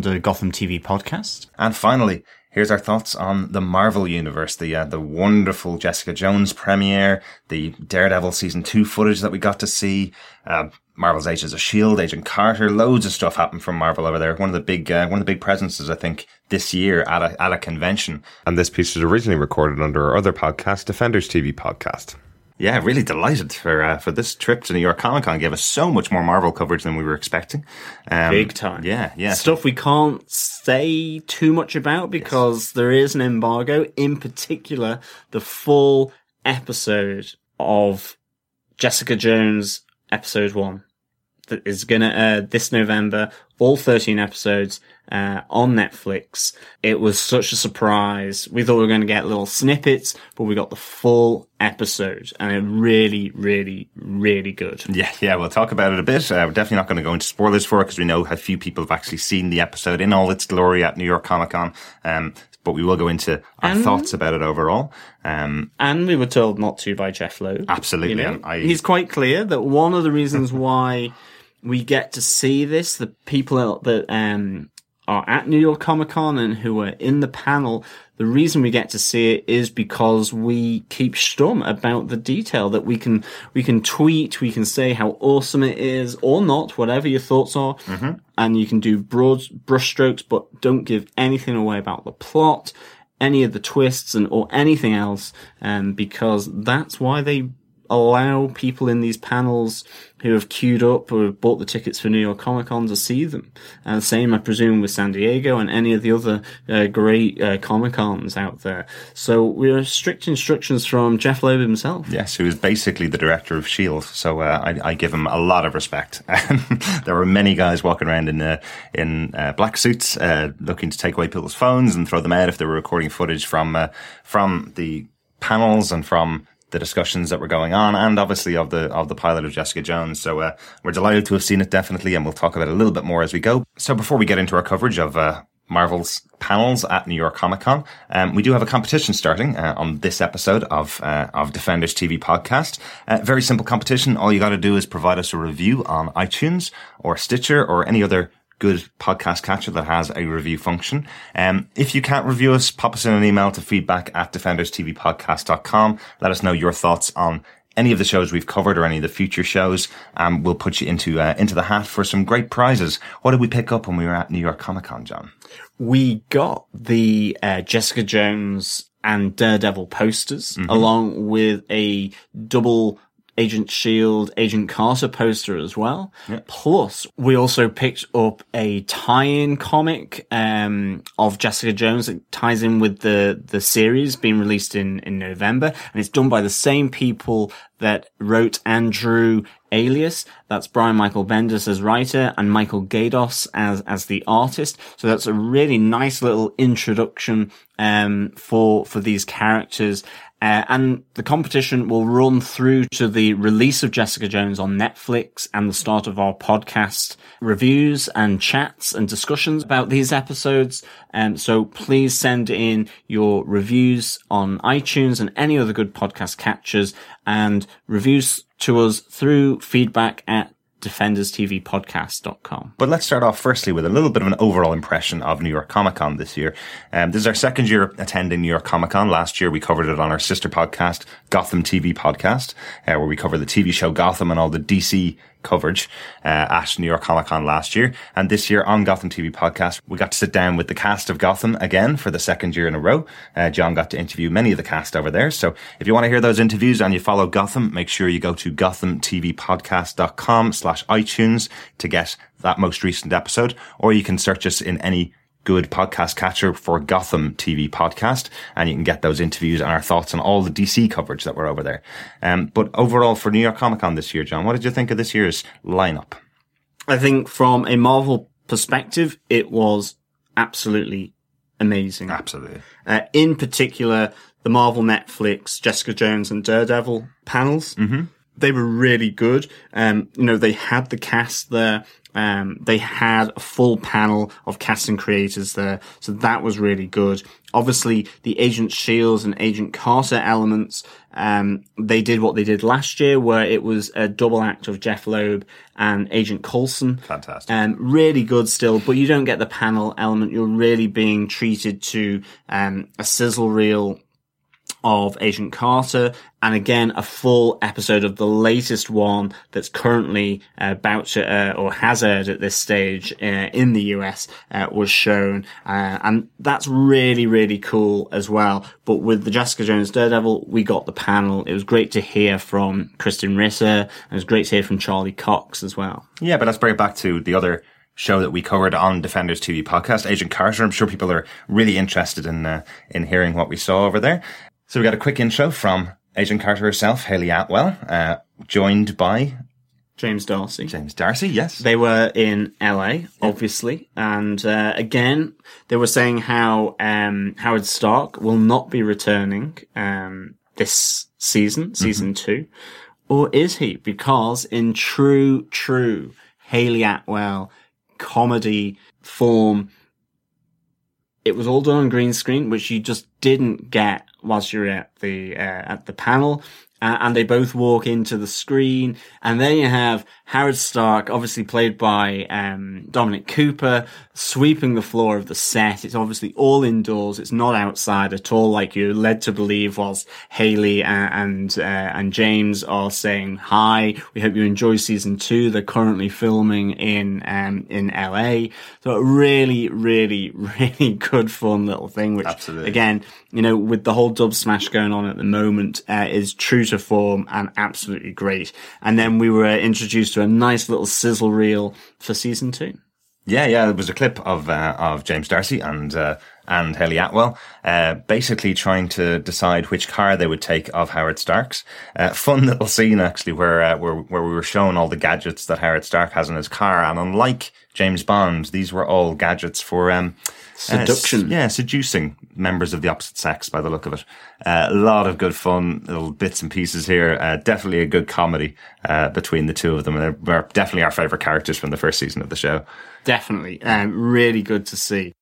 originally under Gotham TV podcast. And finally, here's our thoughts on the Marvel Universe, the uh, the wonderful Jessica Jones premiere, the Daredevil season two footage that we got to see, uh, Marvel's Agents of Shield, Agent Carter, loads of stuff happened from Marvel over there. One of the big uh, one of the big presences, I think, this year at a at a convention. And this piece was originally recorded under our other podcast, Defenders TV podcast. Yeah, really delighted for uh, for this trip to New York Comic Con. Gave us so much more Marvel coverage than we were expecting. Um, Big time. Yeah, yeah. Stuff we can't say too much about because there is an embargo. In particular, the full episode of Jessica Jones episode one that is going to air this November. All 13 episodes uh, on Netflix. It was such a surprise. We thought we were going to get little snippets, but we got the full episode, and it really, really, really good. Yeah, yeah, we'll talk about it a bit. Uh, we're definitely not going to go into spoilers for it because we know how few people have actually seen the episode in all its glory at New York Comic Con. Um, but we will go into our And- thoughts about it overall. Um, And we were told not to by Jeph Loeb. Absolutely, You know? I- He's quite clear that one of the reasons why we get to see this, the people that um, are at New York Comic Con and who are in the panel, the reason we get to see it is because we keep stum about the detail that we can we can tweet, we can say how awesome it is or not, whatever your thoughts are, and you can do broad brushstrokes, but don't give anything away about the plot any of the twists and or anything else, um, because that's why they allow people in these panels who have queued up or have bought the tickets for New York Comic Con to see them. And same, I presume, with San Diego and any of the other uh, great uh, Comic Cons out there. So we are strict instructions from Jeph Loeb himself. Yes, who is basically the director of Shield. So uh, I, I give him a lot of respect. there were many guys walking around in uh, in uh, black suits, uh, looking to take away people's phones and throw them out if they were recording footage from uh, from the panels and from the discussions that were going on, and obviously of the of the pilot of Jessica Jones. So uh, we're delighted to have seen it, definitely, and we'll talk about it a little bit more as we go. So before we get into our coverage of uh, Marvel's panels at New York Comic Con. Um, we do have a competition starting uh, on this episode of uh, of Defenders TV podcast. Uh, very simple competition. All you got to do is provide us a review on iTunes or Stitcher or any other good podcast catcher that has a review function. Um, if you can't review us, pop us in an email to feedback at defenderstvpodcast.com. Let us know your thoughts on any of the shows we've covered or any of the future shows. Um, we'll put you into, uh, into the hat for some great prizes. What did we pick up when we were at New York Comic Con, John? we got the uh, Jessica Jones and Daredevil posters Mhm. along with a double Agent Shield, Agent Carter poster as well. Plus, we also picked up a tie-in comic um, of Jessica Jones that ties in with the the series being released in in November, and it's done by the same people that wrote and drew Alias. That's Brian Michael Bendis as writer and Michael Gaydos as as the artist. So that's a really nice little introduction um, for for these characters. Uh, and the competition will run through to the release of Jessica Jones on Netflix and the start of our podcast reviews and chats and discussions about these episodes. Um, so please send in your reviews on iTunes and any other good podcast catchers and reviews to us through feedback at defenderstvpodcast.com. But let's start off firstly with a little bit of an overall impression of New York Comic Con this year. Um, this is our second year attending New York Comic Con. Last year we covered it on our sister podcast, Gotham TV Podcast, uh, where we cover the TV show Gotham and all the DC coverage uh, at New York Comic Con last year. And this year on Gotham TV Podcast, we got to sit down with the cast of Gotham again for the second year in a row. Uh, John got to interview many of the cast over there. So if you want to hear those interviews and you follow Gotham, make sure you go to gothamtvpodcast.com slash iTunes to get that most recent episode, or you can search us in any good podcast catcher for Gotham TV podcast, and you can get those interviews and our thoughts on all the DC coverage that were over there. Um, but overall, for New York Comic Con this year, John, what did you think of this year's lineup? I think from a Marvel perspective, it was absolutely amazing. Absolutely. Uh, in particular, the Marvel Netflix Jessica Jones and Daredevil panels. Mm-hmm. They were really good. Um, you know, they had the cast there. Um, they had a full panel of cast and creators there. So that was really good. Obviously, the Agent Shields and Agent Carter elements, um, they did what they did last year, where it was a double act of Jeph Loeb and Agent Coulson. Fantastic. Um, really good still, but you don't get the panel element. You're really being treated to, um, a sizzle reel of Agent Carter, and again a full episode of the latest one that's currently uh, about to uh, or has aired at this stage uh, in the US uh, was shown, uh, and that's really really cool as well. But with the Jessica Jones Daredevil, we got the panel. It was great to hear from Krysten Ritter, and it was great to hear from Charlie Cox as well. Yeah, but let's bring it back to the other show that we covered on Defenders TV podcast, Agent Carter. I'm sure people are really interested in uh, in hearing what we saw over there. So we got a quick intro from Agent Carter herself, Hayley Atwell, uh, joined by James D'Arcy. James D'Arcy, yes. They were in LA, obviously, and uh, again, they were saying how um, Howard Stark will not be returning um, this season, season two, or is he? Because in true, true Hayley Atwell comedy form, it was all done on green screen, which you just didn't get whilst you're at the uh, at the panel. Uh, and they both walk into the screen, and then you have Howard Stark, obviously played by um, Dominic Cooper, sweeping the floor of the set. It's obviously all indoors. It's not outside at all, like you're led to believe. Whilst Hayley and and, uh, and James are saying hi, we hope you enjoy season two. They're currently filming in um, in LA, so a really, really, really good fun little thing. Which Absolutely. again, you know, with the whole Dubsmash going on at the moment, uh, is true to form and absolutely great. And then we were introduced to a nice little sizzle reel for season two. Yeah, yeah. It was a clip of uh, of James D'Arcy and uh, and Hayley Atwell, uh, basically trying to decide which car they would take of Howard Stark's. Uh, fun little scene actually, where uh, where where we were shown all the gadgets that Howard Stark has in his car, and unlike James Bond, these were all gadgets for um, Seduction. s- yeah, seducing members of the opposite sex by the look of it. Uh, a lot of good fun, little bits and pieces here. Uh, definitely a good comedy uh, between the two of them. And they're definitely our favourite characters from the first season of the show. Definitely. Um, really good to see.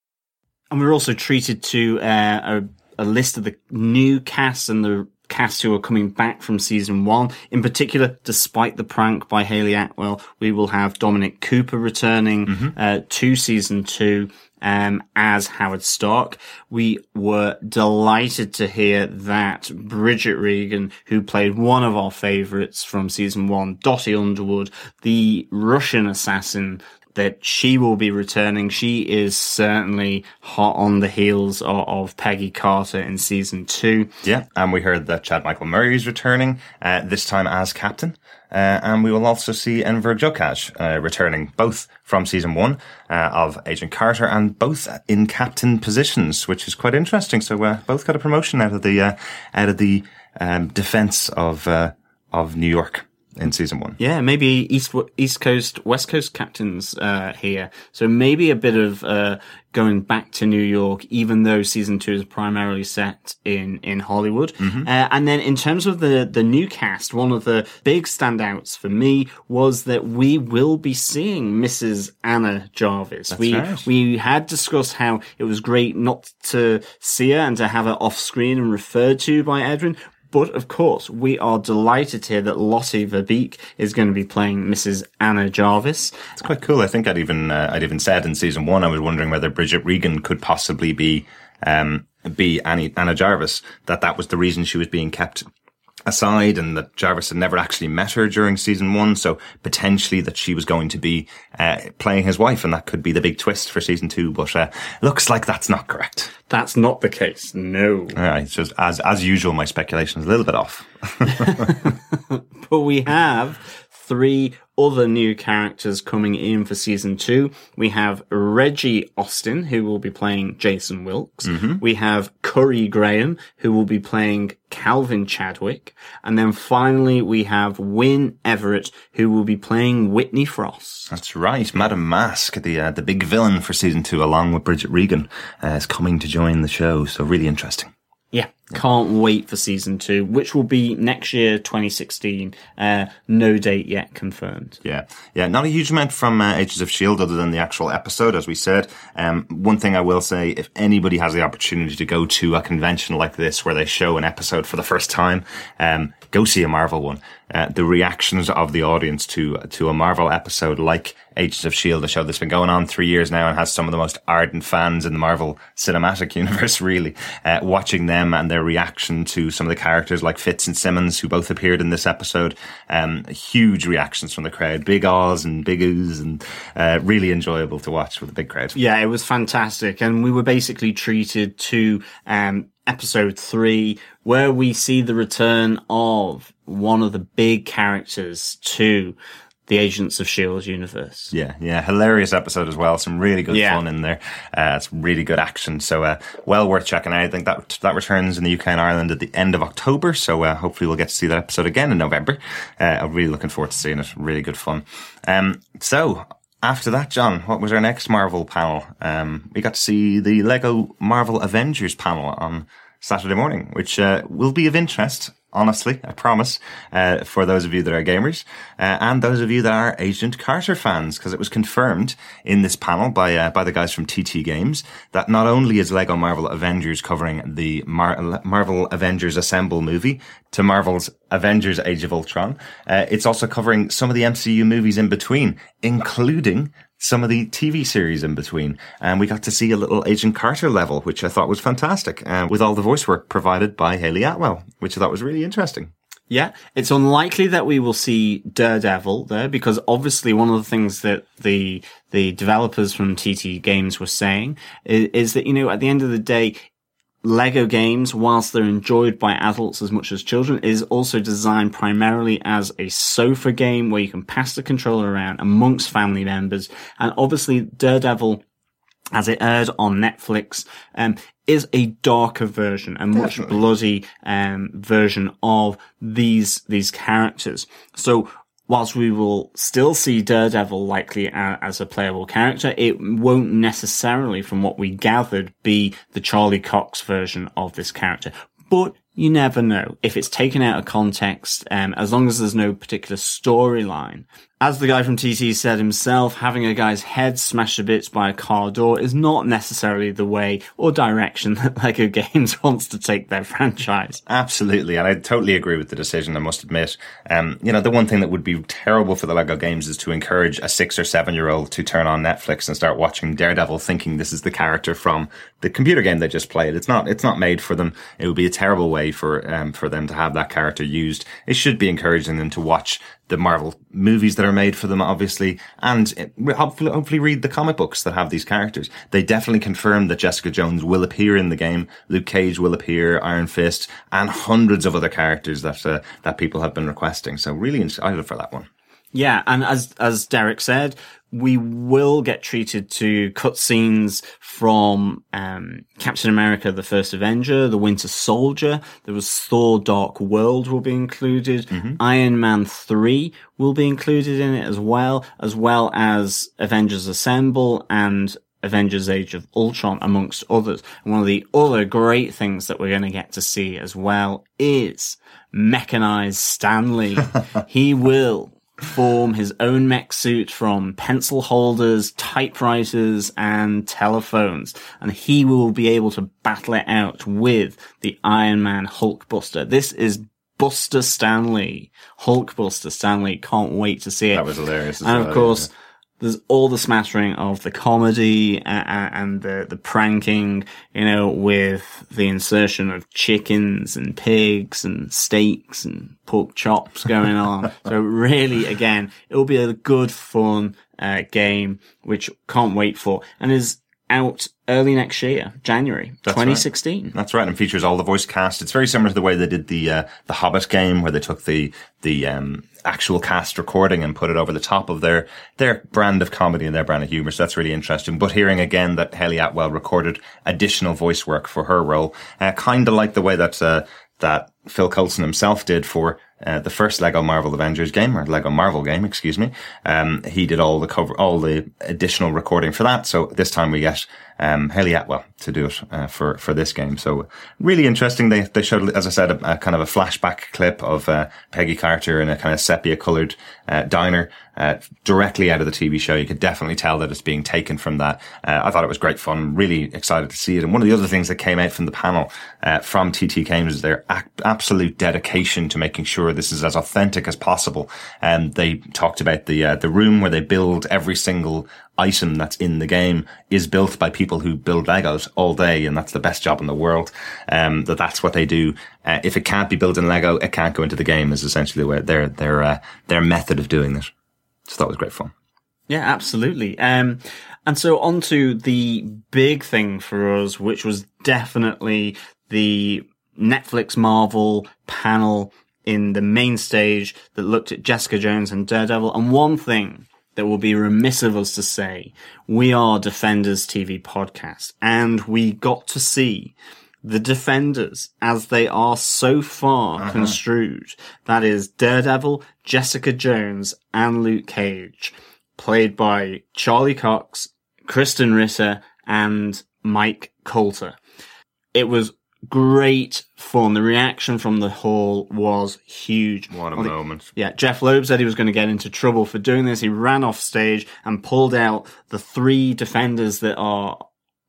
And we we're also treated to uh, a, a list of the new cast and the cast who are coming back from season one. In particular, despite the prank by Hayley Atwell, we will have Dominic Cooper returning uh, to season two. Um, as Howard Stark, we were delighted to hear that Bridget Regan, who played one of our favorites from season one, Dottie Underwood, the Russian assassin that she will be returning. She is certainly hot on the heels of, of Peggy Carter in season two. Yeah, and we heard that Chad Michael Murray is returning, uh, this time as captain. Uh, and we will also see Enver Gjokaj uh, returning, both from season one uh, of Agent Carter and both in captain positions, which is quite interesting. So uh, both got a promotion out of the uh, out of the um, defense of uh, of New York in season one. Yeah, maybe East East Coast, West Coast captains uh, here. So maybe a bit of uh, going back to New York, even though season two is primarily set in in Hollywood. Mm-hmm. Uh, and then in terms of the the new cast, one of the big standouts for me was that we will be seeing Mrs. Anna Jarvis. That's we right. we had discussed how it was great not to see her and to have her off screen and referred to by Edwin. But of course, we are delighted hear that Lotte Verbeek is going to be playing Mrs. Anna Jarvis. It's quite cool. I think I'd even uh, I'd even said in season one I was wondering whether Bridget Regan could possibly be um, be Annie, Anna Jarvis. That that was the reason she was being kept aside, and that Jarvis had never actually met her during season one. So potentially that she was going to be uh, playing his wife, and that could be the big twist for season two. But uh, looks like that's not correct. That's not the case. No. All right, just as as usual, my speculation is a little bit off. but we have three other new characters coming in for season two. We have Reggie Austin, who will be playing Jason Wilkes. Mhm. We have Currie Graham, who will be playing Calvin Chadwick. And then finally, we have Wynn Everett, who will be playing Whitney Frost. That's right. Madam Mask, the uh, the big villain for season two, along with Bridget Regan, uh, is coming to join the show. So really interesting. Yeah, can't wait for season two, which will be next year, 2016. Uh, no date yet confirmed. Yeah, yeah. Not a huge amount from uh, Agents of Shield, other than the actual episode, as we said. Um, one thing I will say: if anybody has the opportunity to go to a convention like this, where they show an episode for the first time, um, go see a Marvel one. Uh, the reactions of the audience to to a Marvel episode like Agents of Shield, a show that's been going on three years now and has some of the most ardent fans in the Marvel cinematic universe. Really, uh, watching them and their reaction to some of the characters like Fitz and Simmons, who both appeared in this episode. Um, huge reactions from the crowd, big ahs and big oohs, and uh, really enjoyable to watch with a big crowd. Yeah, it was fantastic. And we were basically treated to um, episode three, where we see the return of one of the big characters to the Agents of S.H.I.E.L.D. universe. Yeah, yeah, hilarious episode as well. Some really good Yeah. fun in there. Uh, it's really good action. So, uh, well worth checking out. I think that that returns in the UK and Ireland at the end of October. So, uh, hopefully we'll get to see that episode again in November. Uh, I'm really looking forward to seeing it. Really good fun. Um, so after that, John, what was our next Marvel panel? Um, we got to see the Lego Marvel Avengers panel on Saturday morning, which uh, will be of interest. Honestly, I promise, uh, for those of you that are gamers, uh, and those of you that are Agent Carter fans, because it was confirmed in this panel by, uh, by the guys from TT Games that not only is Lego Marvel Avengers covering the Mar- Marvel Avengers Assemble movie to Marvel's Avengers Age of Ultron, uh, it's also covering some of the MCU movies in between, including some of the TV series in between. And we got to see a little Agent Carter level, which I thought was fantastic, uh, with all the voice work provided by Hayley Atwell, which I thought was really interesting. Yeah, it's unlikely that we will see Daredevil there because obviously one of the things that the the developers from TT Games were saying is, is that you know at the end of the day, Lego games, whilst they're enjoyed by adults as much as children, is also designed primarily as a sofa game where you can pass the controller around amongst family members. And obviously, Daredevil, as it aired on Netflix, um, is a darker version, a much Definitely. bloody um, version of these these characters. So whilst we will still see Daredevil likely as a playable character, it won't necessarily, from what we gathered, be the Charlie Cox version of this character. But you never know if it's taken out of context. Um, as long as there's no particular storyline. As the guy from TT said himself, having a guy's head smashed to bits by a car door is not necessarily the way or direction that Lego Games wants to take their franchise. Absolutely, and I totally agree with the decision. I must admit, um, you know, the one thing that would be terrible for the Lego games is to encourage a six or seven year old to turn on Netflix and start watching Daredevil, thinking this is the character from the computer game they just played. It's not. It's not made for them. It would be a terrible way for um, for them to have that character used. It should be encouraging them to watch the Marvel movies that are made for them, obviously, and uh, hopefully, hopefully read the comic books that have these characters. They definitely confirmed that Jessica Jones will appear in the game, Luke Cage will appear, Iron Fist, and hundreds of other characters that uh, that people have been requesting. So really excited for that one. Yeah, and as as Derek said, we will get treated to cutscenes from um, Captain America: The First Avenger, The Winter Soldier. There was Thor: Dark World will be included. Iron Man three will be included in it as well, as well as Avengers Assemble and Avengers Age of Ultron, amongst others. And one of the other great things that we're going to get to see as well is mechanized Stanley. he will form his own mech suit from pencil holders, typewriters, and telephones. And he will be able to battle it out with the Iron Man Hulkbuster. This is Buster Stanley. Hulkbuster Stanley. Can't wait to see it. That was hilarious. And well, of course, there's all the smattering of the comedy uh, uh, and the, the pranking, you know, with the insertion of chickens and pigs and steaks and pork chops going on. so really, again, it will be a good, fun uh, game, which can't wait for, and is out early next year, January That's 2016. That's right, and features all the voice cast. It's very similar to the way they did the uh, the Hobbit game, where they took the the um, actual cast recording and put it over the top of their their brand of comedy and their brand of humor. So that's really interesting. But hearing again that Hayley Atwell recorded additional voice work for her role, uh, kind of like the way that uh, that Phil Coulson himself did for uh, the first Lego Marvel Avengers game or Lego Marvel game, excuse me. Um, he did all the cover, all the additional recording for that. So this time we get um, Hayley Atwell to do it uh, for for this game. So really interesting. They they showed, as I said, a, a kind of a flashback clip of uh, Peggy Carter in a kind of sepia coloured uh, diner uh, directly out of the TV show. You could definitely tell that it's being taken from that. Uh, I thought it was great fun. Really excited to see it. And one of the other things that came out from the panel uh, from TT Games is their ac- absolute dedication to making sure this is as authentic as possible. And they talked about the the room where they build every single item that's in the game is built by people who build Legos all day, and that's the best job in the world. Um, that that's what they do. Uh, if it can't be built in Lego, it can't go into the game. Is essentially where their their uh, their method of doing it. So that was great fun. Yeah, absolutely. Um, and so on to the big thing for us, which was definitely the Netflix Marvel panel in the main stage that looked at Jessica Jones and Daredevil. And one thing that will be remiss of us to say, we are Defenders TV podcast and we got to see the Defenders as they are so far Uh-huh. construed. That is Daredevil, Jessica Jones, and Luke Cage, played by Charlie Cox, Krysten Ritter, and Mike Colter. It was great fun. The reaction from the hall was huge. What a moment. yeah, Jeph Loeb said he was going to get into trouble for doing this. He ran off stage and pulled out the three defenders that are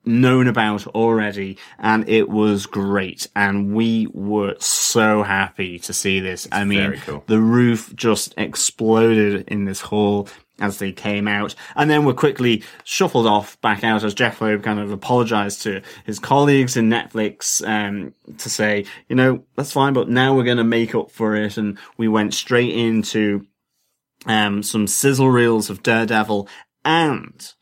known about already and it was great and we were so happy to see this i mean cool. the roof just exploded in this hall as they came out. And then were quickly shuffled off back out as Jeph Loeb kind of apologized to his colleagues in netflix um, to say you know that's fine but now we're going to make up for it. And we went straight into um, some sizzle reels of daredevil and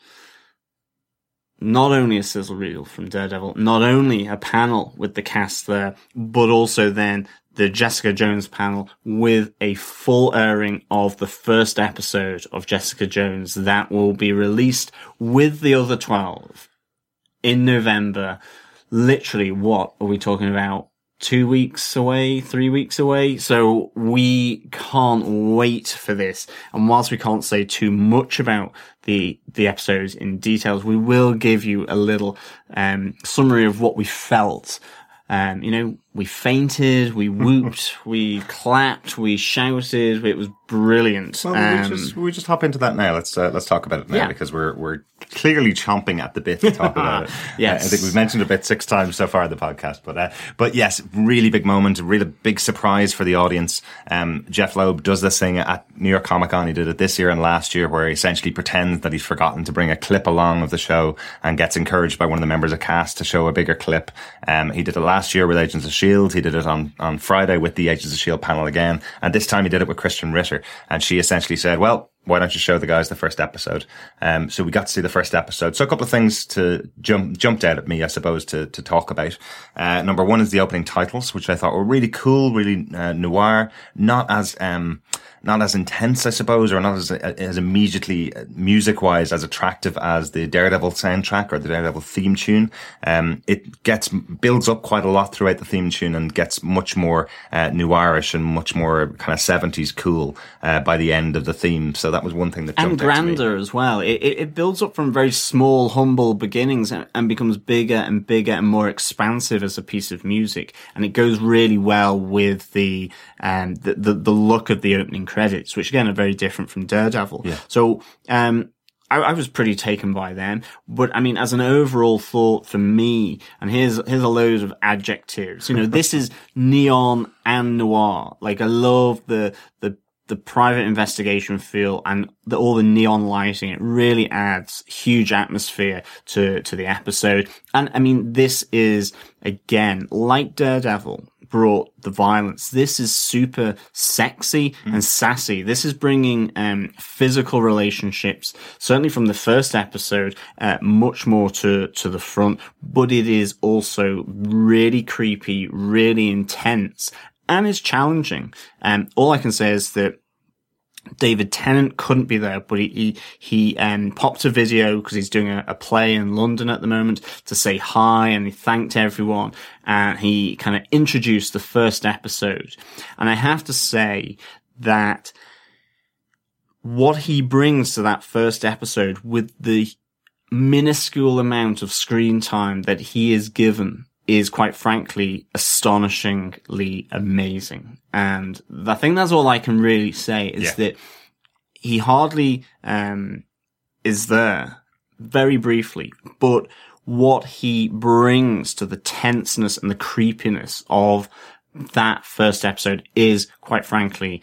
not only a sizzle reel from Daredevil, not only a panel with the cast there, but also then the Jessica Jones panel with a full airing of the first episode of Jessica Jones that will be released with the other 12 in November. Literally, what are we talking about? Two weeks away, three weeks away. So we can't wait for this. And whilst we can't say too much about the, the episodes in details, we will give you a little, um, summary of what we felt. Um, you know, we fainted, we whooped, we clapped, we shouted. It was brilliant. Well, Um, we just we just hop into that now. Let's uh, let's talk about it now Yeah. because we're we're clearly chomping at the bit to talk about it. Yes. Uh, I think we've mentioned it a bit six times so far in the podcast, but uh, but yes, really big moment, really big surprise for the audience. Um, Jeph Loeb does this thing at New York Comic Con. He did it this year and last year, where he essentially pretends that he's forgotten to bring a clip along of the show and gets encouraged by one of the members of cast to show a bigger clip. Um, he did it last year with Agents of Shield. He did it on on Friday with the Agents of Shield panel again, and this time he did it with Krysten Ritter, and she essentially said, "Well." why don't you show the guys the first episode? Um, so we got to see the first episode. So a couple of things to jump, jumped out at me, I suppose, to, to talk about. Uh, number one is the opening titles, which I thought were really cool, really, uh, noir, not as, um, not as intense, I suppose, or not as, as immediately music wise as attractive as the Daredevil soundtrack or the Daredevil theme tune. Um, it gets, builds up quite a lot throughout the theme tune and gets much more, uh, noirish and much more kind of 70s cool, uh, by the end of the theme. So that was one thing that and jumped out to me. grander as well. It, it, it builds up from very small, humble beginnings and, and becomes bigger and bigger and more expansive as a piece of music. And it goes really well with the, um, the, the, the look of the opening credits, which again are very different from Daredevil. Yeah. So, um, I, I was pretty taken by them, but I mean, as an overall thought for me, and here's here's a load of adjectives. You know, this is neon and noir. Like I love the the the private investigation feel and the, all the neon lighting. It really adds huge atmosphere to to the episode. And I mean, this is again like Daredevil, brought the violence. This is super sexy Mm. and sassy. This is bringing um, physical relationships, certainly from the first episode, uh, much more to to the front. But it is also really creepy, really intense, and is challenging. Um, all I can say is that David Tennant couldn't be there, but he he, um, popped a video because he's doing a, a play in London at the moment to say hi, and he thanked everyone, and he kind of introduced the first episode. And I have to say that what he brings to that first episode with the minuscule amount of screen time that he is given is quite frankly astonishingly amazing. And I think that's all I can really say is Yeah. that he hardly um, is there very briefly, but what he brings to the tenseness and the creepiness of that first episode is quite frankly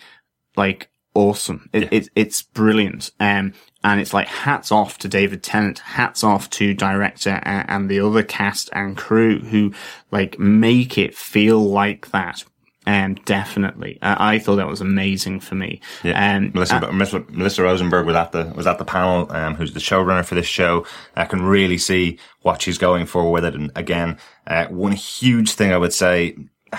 like awesome. It, it, it's brilliant. Um, and it's like hats off to David Tennant, hats off to director and, and the other cast and crew who like make it feel like that. Um, definitely. I, I thought that was amazing for me. Yeah. Um, Melissa, uh, Melissa, Melissa Rosenberg was at the was at the panel. Um, who's the showrunner for this show? I can really see what she's going for with it. And again, uh, one huge thing I would say,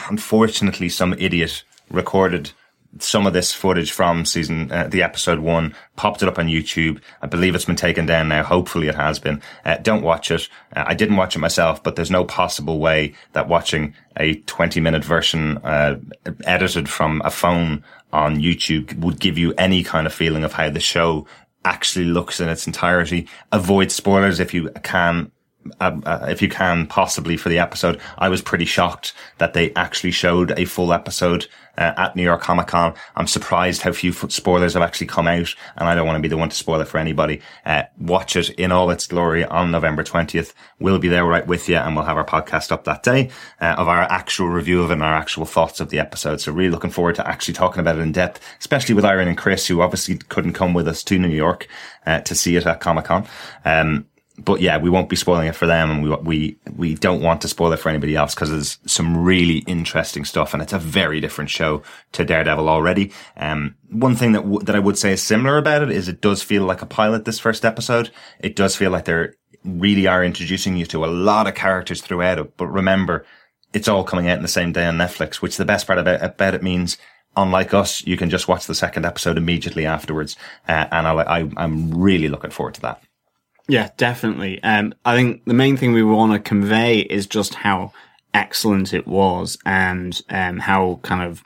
unfortunately, some idiot recorded some of this footage from season uh, the episode one popped it up on youtube. I believe it's been taken down now. Hopefully it has been. Uh, don't watch it. Uh, i didn't watch it myself but there's no possible way that watching a 20 minute version uh, edited from a phone on youtube would give you any kind of feeling of how the show actually looks in its entirety. Avoid spoilers if you can uh, uh, if you can possibly for the episode, I was pretty shocked that they actually showed a full episode uh, at New York Comic Con. I'm surprised how few spoilers have actually come out, and I don't want to be the one to spoil it for anybody. Uh, watch it in all its glory on November 20th. We'll be there right with you, and we'll have our podcast up that day uh, of our actual review of it and our actual thoughts of the episode. So really looking forward to actually talking about it in depth, especially with Irene and Chris, who obviously couldn't come with us to New York uh, to see it at Comic Con. Um, but yeah, we won't be spoiling it for them, and we we we don't want to spoil it for anybody else because there's some really interesting stuff, and it's a very different show to Daredevil already. Um, one thing that w- that I would say is similar about it is it does feel like a pilot. This first episode, it does feel like they're really are introducing you to a lot of characters throughout it. But remember, it's all coming out in the same day on Netflix, which the best part about, about it means unlike us, you can just watch the second episode immediately afterwards. Uh, and I, I, I'm really looking forward to that. Yeah, definitely. Um, I think the main thing we want to convey is just how excellent it was and um, how kind of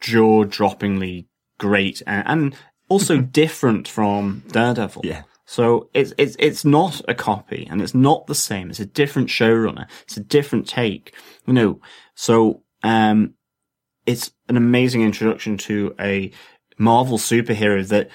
jaw-droppingly great and, and also different from Daredevil. Yeah. So it's it's it's not a copy and it's not the same. It's a different showrunner. It's a different take. You know, so um, it's an amazing introduction to a Marvel superhero that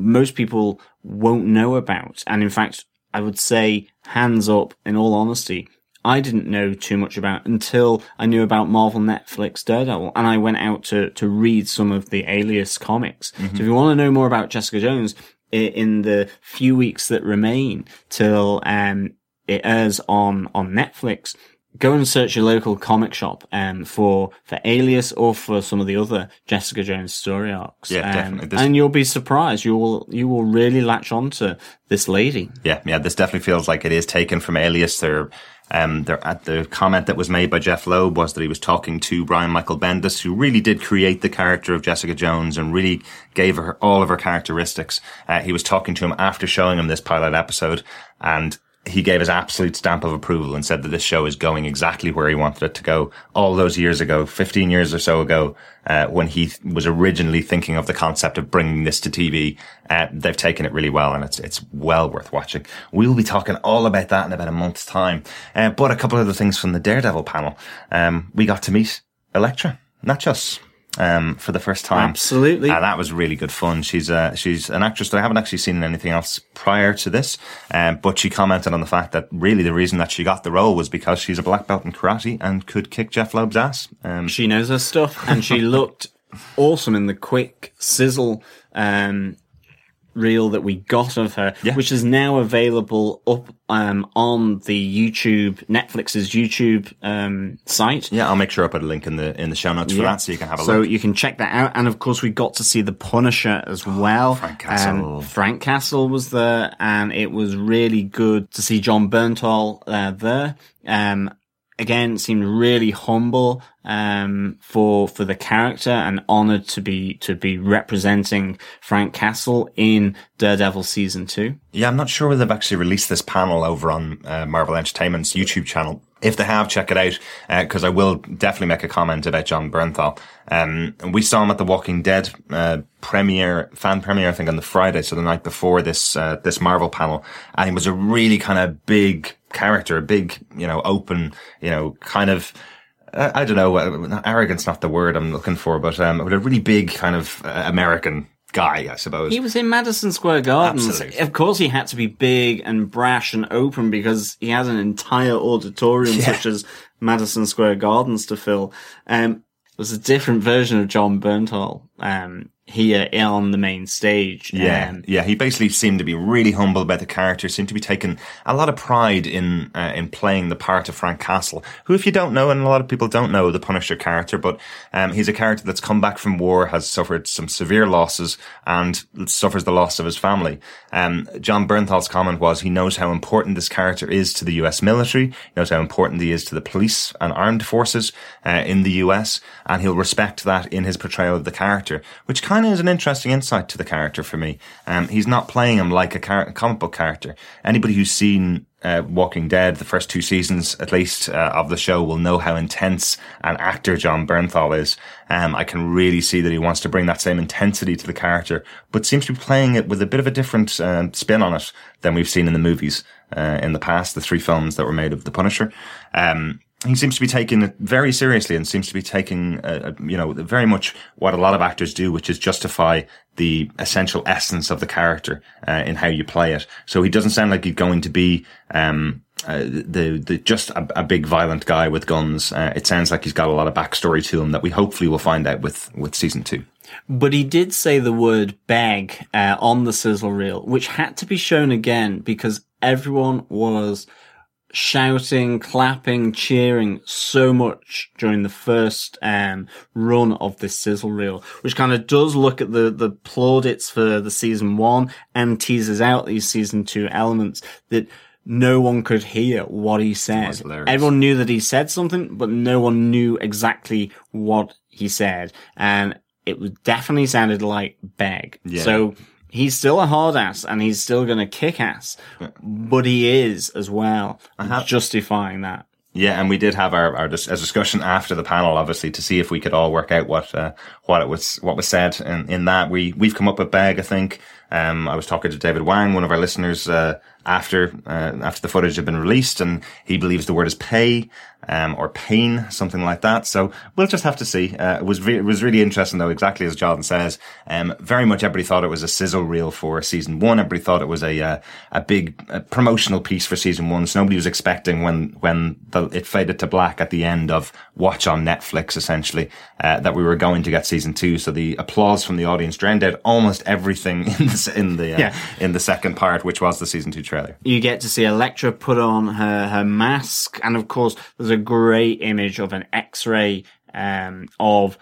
most people won't know about. And in fact, I would say, hands up, in all honesty, I didn't know too much about until I knew about Marvel Netflix Daredevil. And I went out to, to read some of the Alias comics. So if you want to know more about Jessica Jones, in the few weeks that remain till um, it airs on, on Netflix, go and search your local comic shop um, for for Alias or for some of the other Jessica Jones story arcs. Yeah, Um, definitely. This- And you'll be surprised. You will you will really latch on to this lady. Yeah, yeah, this definitely feels like it is taken from Alias. There, um, there at the comment that was made by Jeph Loeb was that he was talking to Brian Michael Bendis, who really did create the character of Jessica Jones and really gave her all of her characteristics. Uh, he was talking to him after showing him this pilot episode, and he gave his absolute stamp of approval and said that this show is going exactly where he wanted it to go all those years ago, 15 years or so ago, uh, when he th- was originally thinking of the concept of bringing this to TV. Uh, they've taken it really well and it's, it's well worth watching. We'll be talking all about that in about a month's time. Uh, but a couple of other things from the Daredevil panel. Um, we got to meet Elektra, not just um, for the first time. Absolutely. And that was really good fun. She's uh, she's an actress that I haven't actually seen in anything else prior to this. Um, but she commented on the fact that really the reason that she got the role was because she's a black belt in karate and could kick Jeph Loeb's ass. Um, She knows her stuff, and she looked awesome in the quick sizzle um, reel that we got of her, which is now available up um, on the YouTube, Netflix's YouTube um, site. Yeah, I'll make sure I put a link in the in the show notes for that, so you can have a so look. So you can check that out. And of course, we got to see the Punisher as well. Frank Castle. Um, Frank Castle was there, and it was really good to see Jon Bernthal uh, there. Um, again, seemed really humble um, for for the character, and honoured to be to be representing Frank Castle in Daredevil season two. Yeah, I'm not sure whether they've actually released this panel over on uh, Marvel Entertainment's YouTube channel. If they have, check it out, because I will definitely make a comment about Jon Bernthal. Um, we saw him at the Walking Dead uh, premiere, fan premiere, I think, on the Friday, so the night before this uh, this Marvel panel, and he was a really kind of big character, a big, you know, open, you know, kind of. Uh, I don't know, uh, arrogance not the word I'm looking for, but um, but a really big kind of uh, American guy, I suppose. He was in Madison Square Gardens. Absolutely. Of course, he had to be big and brash and open because he had an entire auditorium Yeah. such as Madison Square Gardens to fill. Um, it was a different version of Jon Bernthal um, here on the main stage. Yeah, Um, yeah. He basically seemed to be really humble about the character. Seemed to be taking a lot of pride in uh, in playing the part of Frank Castle, who, if you don't know, and a lot of people don't know the Punisher character, but um, he's a character that's come back from war, has suffered some severe losses, and suffers the loss of his family. Um, Jon Bernthal's comment was he knows how important this character is to the U.S. military. He knows how important he is to the police and armed forces uh, in the U.S. and he'll respect that in his portrayal of the character, which kind of is an interesting insight to the character for me. Um, he's not playing him like a char- comic book character. Anybody who's seen uh, Walking Dead, the first two seasons at least uh, of the show, will know how intense an actor Jon Bernthal is. Um, I can really see that he wants to bring that same intensity to the character, but seems to be playing it with a bit of a different um, spin on it than we've seen in the movies uh, in the past, the three films that were made of the Punisher. Um, he seems to be taking it very seriously and seems to be taking, uh, uh, you know, very much what a lot of actors do, which is justify the essential essence of the character uh, in how you play it. So he doesn't sound like he's going to be um, uh, the the just a, a big violent guy with guns. Uh, it sounds like he's got a lot of backstory to him that we hopefully will find out with with season two. But he did say the word beg uh, on the sizzle reel, which had to be shown again because everyone was shouting, clapping, cheering so much during the first um, run of this sizzle reel, which kind of does look at the, the plaudits for the season one and teases out these season two elements that no one could hear what he said. Everyone knew that he said something, but no one knew exactly what he said. And it was definitely sounded like beg. Yeah. So he's still a hard ass and he's still going to kick ass, but he is as well, have, justifying that. Yeah, and we did have our, our dis- a discussion after the panel, obviously, to see if we could all work out what uh, what it was what was said in, in that. We we've come up with bag, I think. Um, I was talking to David Wang, one of our listeners, uh, after uh, after the footage had been released, and he believes the word is pay um, or pain, something like that. So we'll just have to see. Uh, it was re- it was really interesting, though, exactly as Jordan says. Um, very much everybody thought it was a sizzle reel for season one. Everybody thought it was a uh, a big uh, promotional piece for season one. So nobody was expecting when when the, it faded to black at the end of watch on Netflix, essentially, uh, that we were going to get season two. So the applause from the audience drowned out almost everything in the in the uh, Yeah. in the second part, which was the season two trailer. You get to see Elektra put on her, her mask, and of course, there's a great image of an X-ray um, of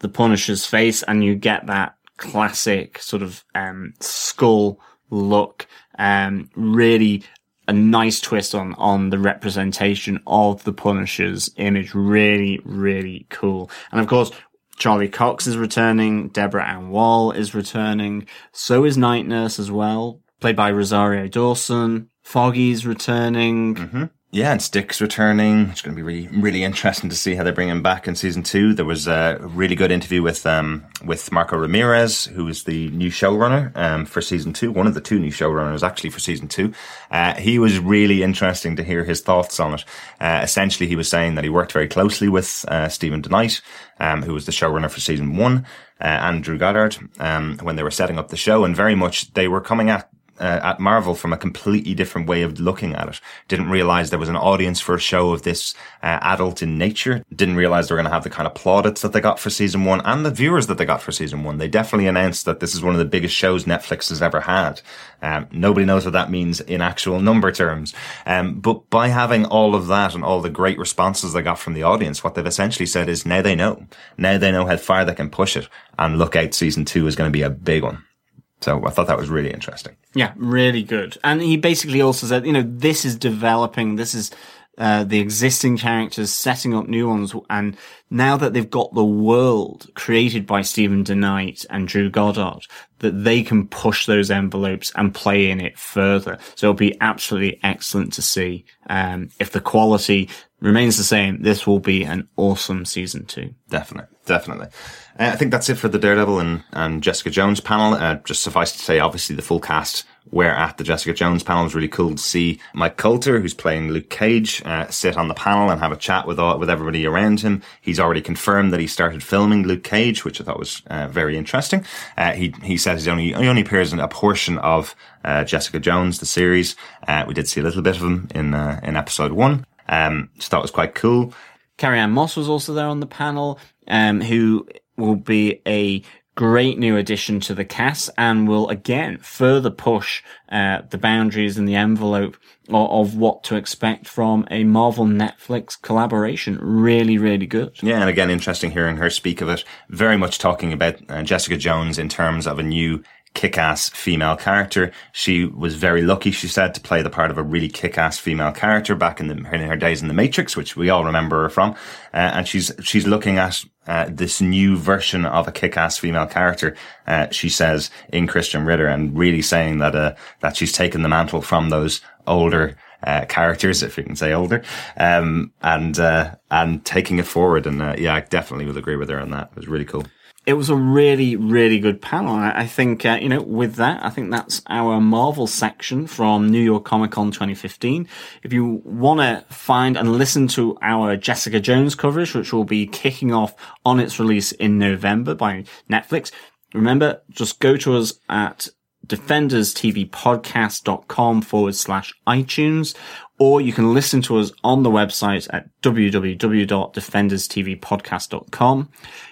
the Punisher's face, and you get that classic sort of um, skull look. Um, really a nice twist on on the representation of the Punisher's image. Really, really cool. And of course. Charlie Cox is returning. Deborah Ann Woll is returning. So is Night Nurse as well, played by Rosario Dawson. Foggy's returning. Yeah, and Stick's returning. It's going to be really, really interesting to see how they bring him back in season two. There was a really good interview with um with Marco Ramirez, who is the new showrunner um for season two. One of the two new showrunners actually for season two. Uh, he was really interesting to hear his thoughts on it. Uh, essentially, he was saying that he worked very closely with uh, Steven DeKnight, um, who was the showrunner for season one, uh, and Drew Goddard, um, when they were setting up the show, and very much they were coming at uh, at Marvel from a completely different way of looking at it. Didn't realize there was an audience for a show of this uh, adult in nature. Didn't realize they were going to have the kind of plaudits that they got for season one and the viewers that they got for season one. They definitely announced that this is one of the biggest shows Netflix has ever had. Um, nobody knows what that means in actual number terms. Um, but by having all of that and all the great responses they got from the audience, what they've essentially said is now they know. Now they know how far they can push it and look out season two is going to be a big one. So I thought that was really interesting. Yeah, really good. And he basically also said, you know, this is developing, this is uh, the existing characters setting up new ones. And now that they've got the world created by Steven DeKnight and Drew Goddard, that they can push those envelopes and play in it further. So it'll be absolutely excellent to see. Um, if the quality remains the same, this will be an awesome season two. Definitely, definitely. Uh, I think that's it for the Daredevil and, and Jessica Jones panel. Uh, just suffice to say, obviously the full cast were at the Jessica Jones panel. It was really cool to see Mike Colter, who's playing Luke Cage, uh, sit on the panel and have a chat with all, with everybody around him. He's already confirmed that he started filming Luke Cage, which I thought was uh, very interesting. Uh, he he says he only he only appears in a portion of uh, Jessica Jones, the series. we did see a little bit of him in in episode one. Um, so that was quite cool. Carrie Ann Moss was also there on the panel, um, who will be a great new addition to the cast and will again further push uh, the boundaries and the envelope of, of, what to expect from a Marvel Netflix collaboration. Really, really good. Yeah, and again, interesting hearing her speak of it. Very much talking about uh, Jessica Jones in terms of a new kick-ass female character. She was very lucky, she said, to play the part of a really kick-ass female character back in, the, in her days in The Matrix, which we all remember her from. Uh, and she's she's looking at uh, this new version of a kick-ass female character. Uh, she says in Krysten Ritter, and really saying that uh, that she's taken the mantle from those older. Uh, characters, if you can say older, um, and uh, and taking it forward, and yeah, I definitely would agree with her on that. It was really cool it was a really, really good panel. I think, uh, you know, with that, I think that's our Marvel section from New York Comic Con 2015. If you want to find and listen to our Jessica Jones coverage, which will be kicking off on its release in November by Netflix, remember, just go to us at defenderstvpodcast.com forward slash iTunes, or you can listen to us on the website at www.defenderstvpodcast.com.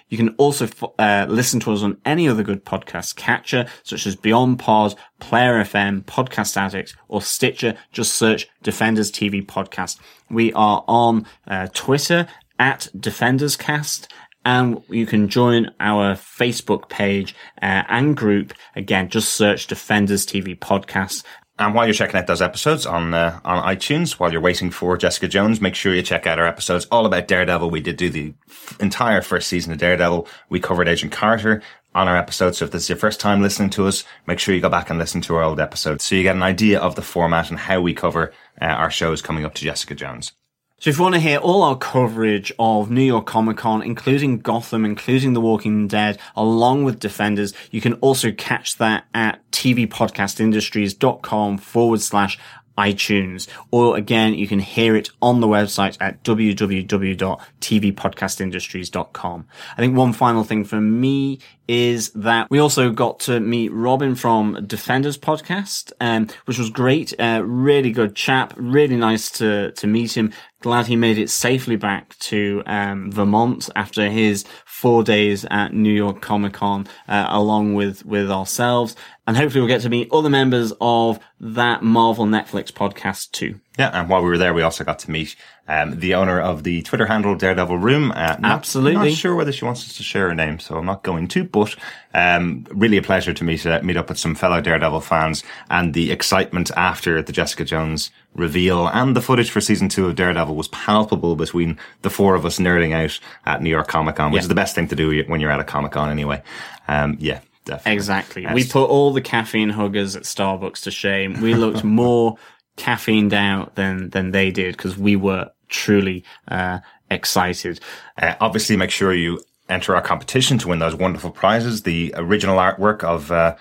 You can also uh, listen to us on any other good podcast catcher, such as Beyond Pod, Player FM, Podcast Addict, or Stitcher. Just search Defenders TV Podcast. We are on uh, Twitter at DefendersCast and you can join our Facebook page uh, and group. Again, just search Defenders TV Podcast. And while you're checking out those episodes on uh, on iTunes, while you're waiting for Jessica Jones, make sure you check out our episodes all about Daredevil. We did do the f- entire first season of Daredevil. We covered Agent Carter on our episode. So if this is your first time listening to us, make sure you go back and listen to our old episodes so you get an idea of the format and how we cover uh, our shows coming up to Jessica Jones. So if you want to hear all our coverage of New York Comic Con, including Gotham, including The Walking Dead, along with Defenders, you can also catch that at tvpodcastindustries.com forward slash iTunes. Or again, you can hear it on the website at www.tvpodcastindustries.com. I think one final thing for me is that we also got to meet Robin from Defenders podcast, um, which was great. Uh, really good chap. Really nice to, to meet him. Glad he made it safely back to, um, Vermont after his four days at New York Comic Con, uh, along with, with ourselves. And hopefully we'll get to meet other members of that Marvel Netflix podcast too. Yeah, and while we were there, we also got to meet um, the owner of the Twitter handle Daredevil Room. Uh, not, Absolutely. Not sure whether she wants us to share her name, so I'm not going to. But um, really a pleasure to meet uh, meet up with some fellow Daredevil fans, and the excitement after the Jessica Jones reveal and the footage for season two of Daredevil was palpable between the four of us nerding out at New York Comic Con, which yeah. is the best thing to do when you're at a Comic Con anyway. Um, yeah, Definitely. Exactly. Yes. We put all the caffeine huggers at Starbucks to shame. We looked more caffeined out than than they did because we were truly uh, excited. Uh, obviously, make sure you enter our competition to win those wonderful prizes. The original artwork of uh,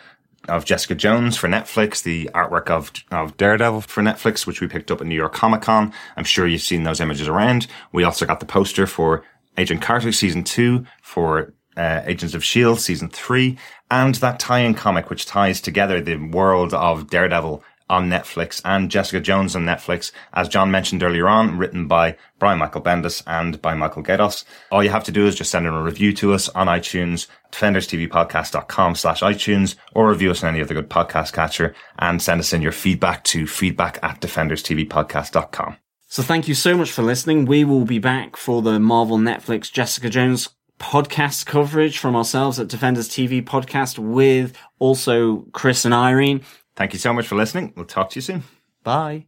of Jessica Jones for Netflix, the artwork of of Daredevil for Netflix, which we picked up at New York Comic Con. I'm sure you've seen those images around. We also got the poster for Agent Carter season two for uh, Agents of S.H.I.E.L.D. season three, and that tie-in comic which ties together the world of Daredevil on Netflix and Jessica Jones on Netflix, as John mentioned earlier on, written by Brian Michael Bendis and by Michael Gaydos. All you have to do is just send in a review to us on iTunes, defenderstvpodcast.com slash iTunes, or review us on any other good podcast catcher and send us in your feedback to feedback at defenderstvpodcast.com. So thank you so much for listening. We will be back for the Marvel Netflix Jessica Jones podcast coverage from ourselves at Defenders TV podcast with also Chris and Irene. Thank you so much for listening. We'll talk to you soon. Bye.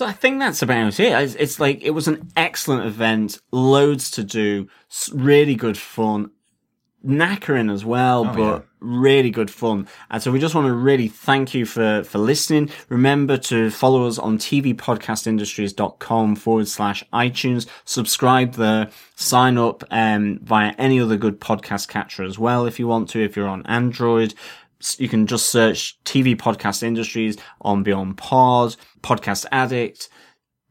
So I think that's about it. It's, it's, like it was an excellent event, loads to do, really good fun, knackering as well, Oh, but yeah. really good fun. And so we just want to really thank you for, for listening. Remember to follow us on tvpodcastindustries.com forward slash iTunes. Subscribe there. Sign up um, via any other good podcast catcher as well if you want to, if you're on Android. You can just search TV Podcast Industries on Beyond Pod, Podcast Addict,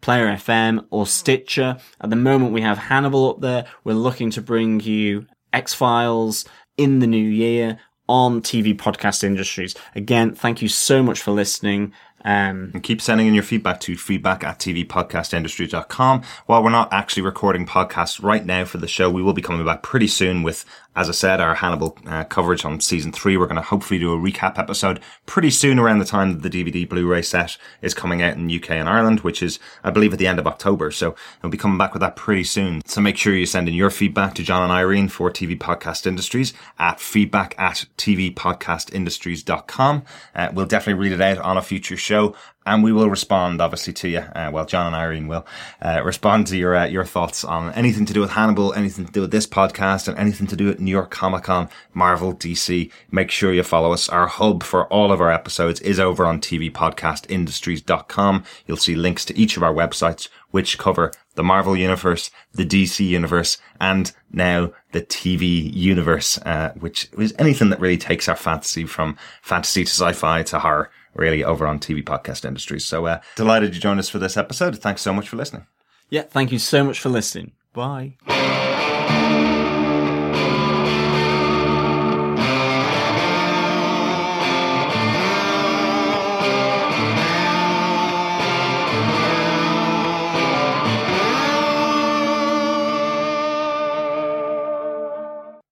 Player FM or Stitcher. At the moment, we have Hannibal up there. We're looking to bring you X Files in the new year on TV Podcast Industries. Again, thank you so much for listening. Um, and keep sending in your feedback to feedback at tvpodcastindustry.com. While we're not actually recording podcasts right now for the show, we will be coming back pretty soon with, as I said, our Hannibal uh, coverage on season three. We're going to hopefully do a recap episode pretty soon around the time that the DVD Blu-ray set is coming out in UK and Ireland, which is, I believe, at the end of October. So we'll be coming back with that pretty soon. So make sure you send in your feedback to John and Irene for TV Podcast Industries at feedback at tvpodcastindustries.com. Uh, we'll definitely read it out on a future show and we will respond obviously to you. Uh, well, John and Irene will uh, respond to your uh, your thoughts on anything to do with Hannibal, anything to do with this podcast, and anything to do with New York Comic Con, Marvel, DC. Make sure you follow us. Our hub for all of our episodes is over on tvpodcastindustries.com. You'll see links to each of our websites, which cover the Marvel universe, the DC universe, and now the TV universe, uh, which is anything that really takes our fantasy from fantasy to sci-fi to horror really over on TV Podcast Industries. So uh, delighted you joined us for this episode. Thanks so much for listening. yeah, thank you so much for listening. Bye.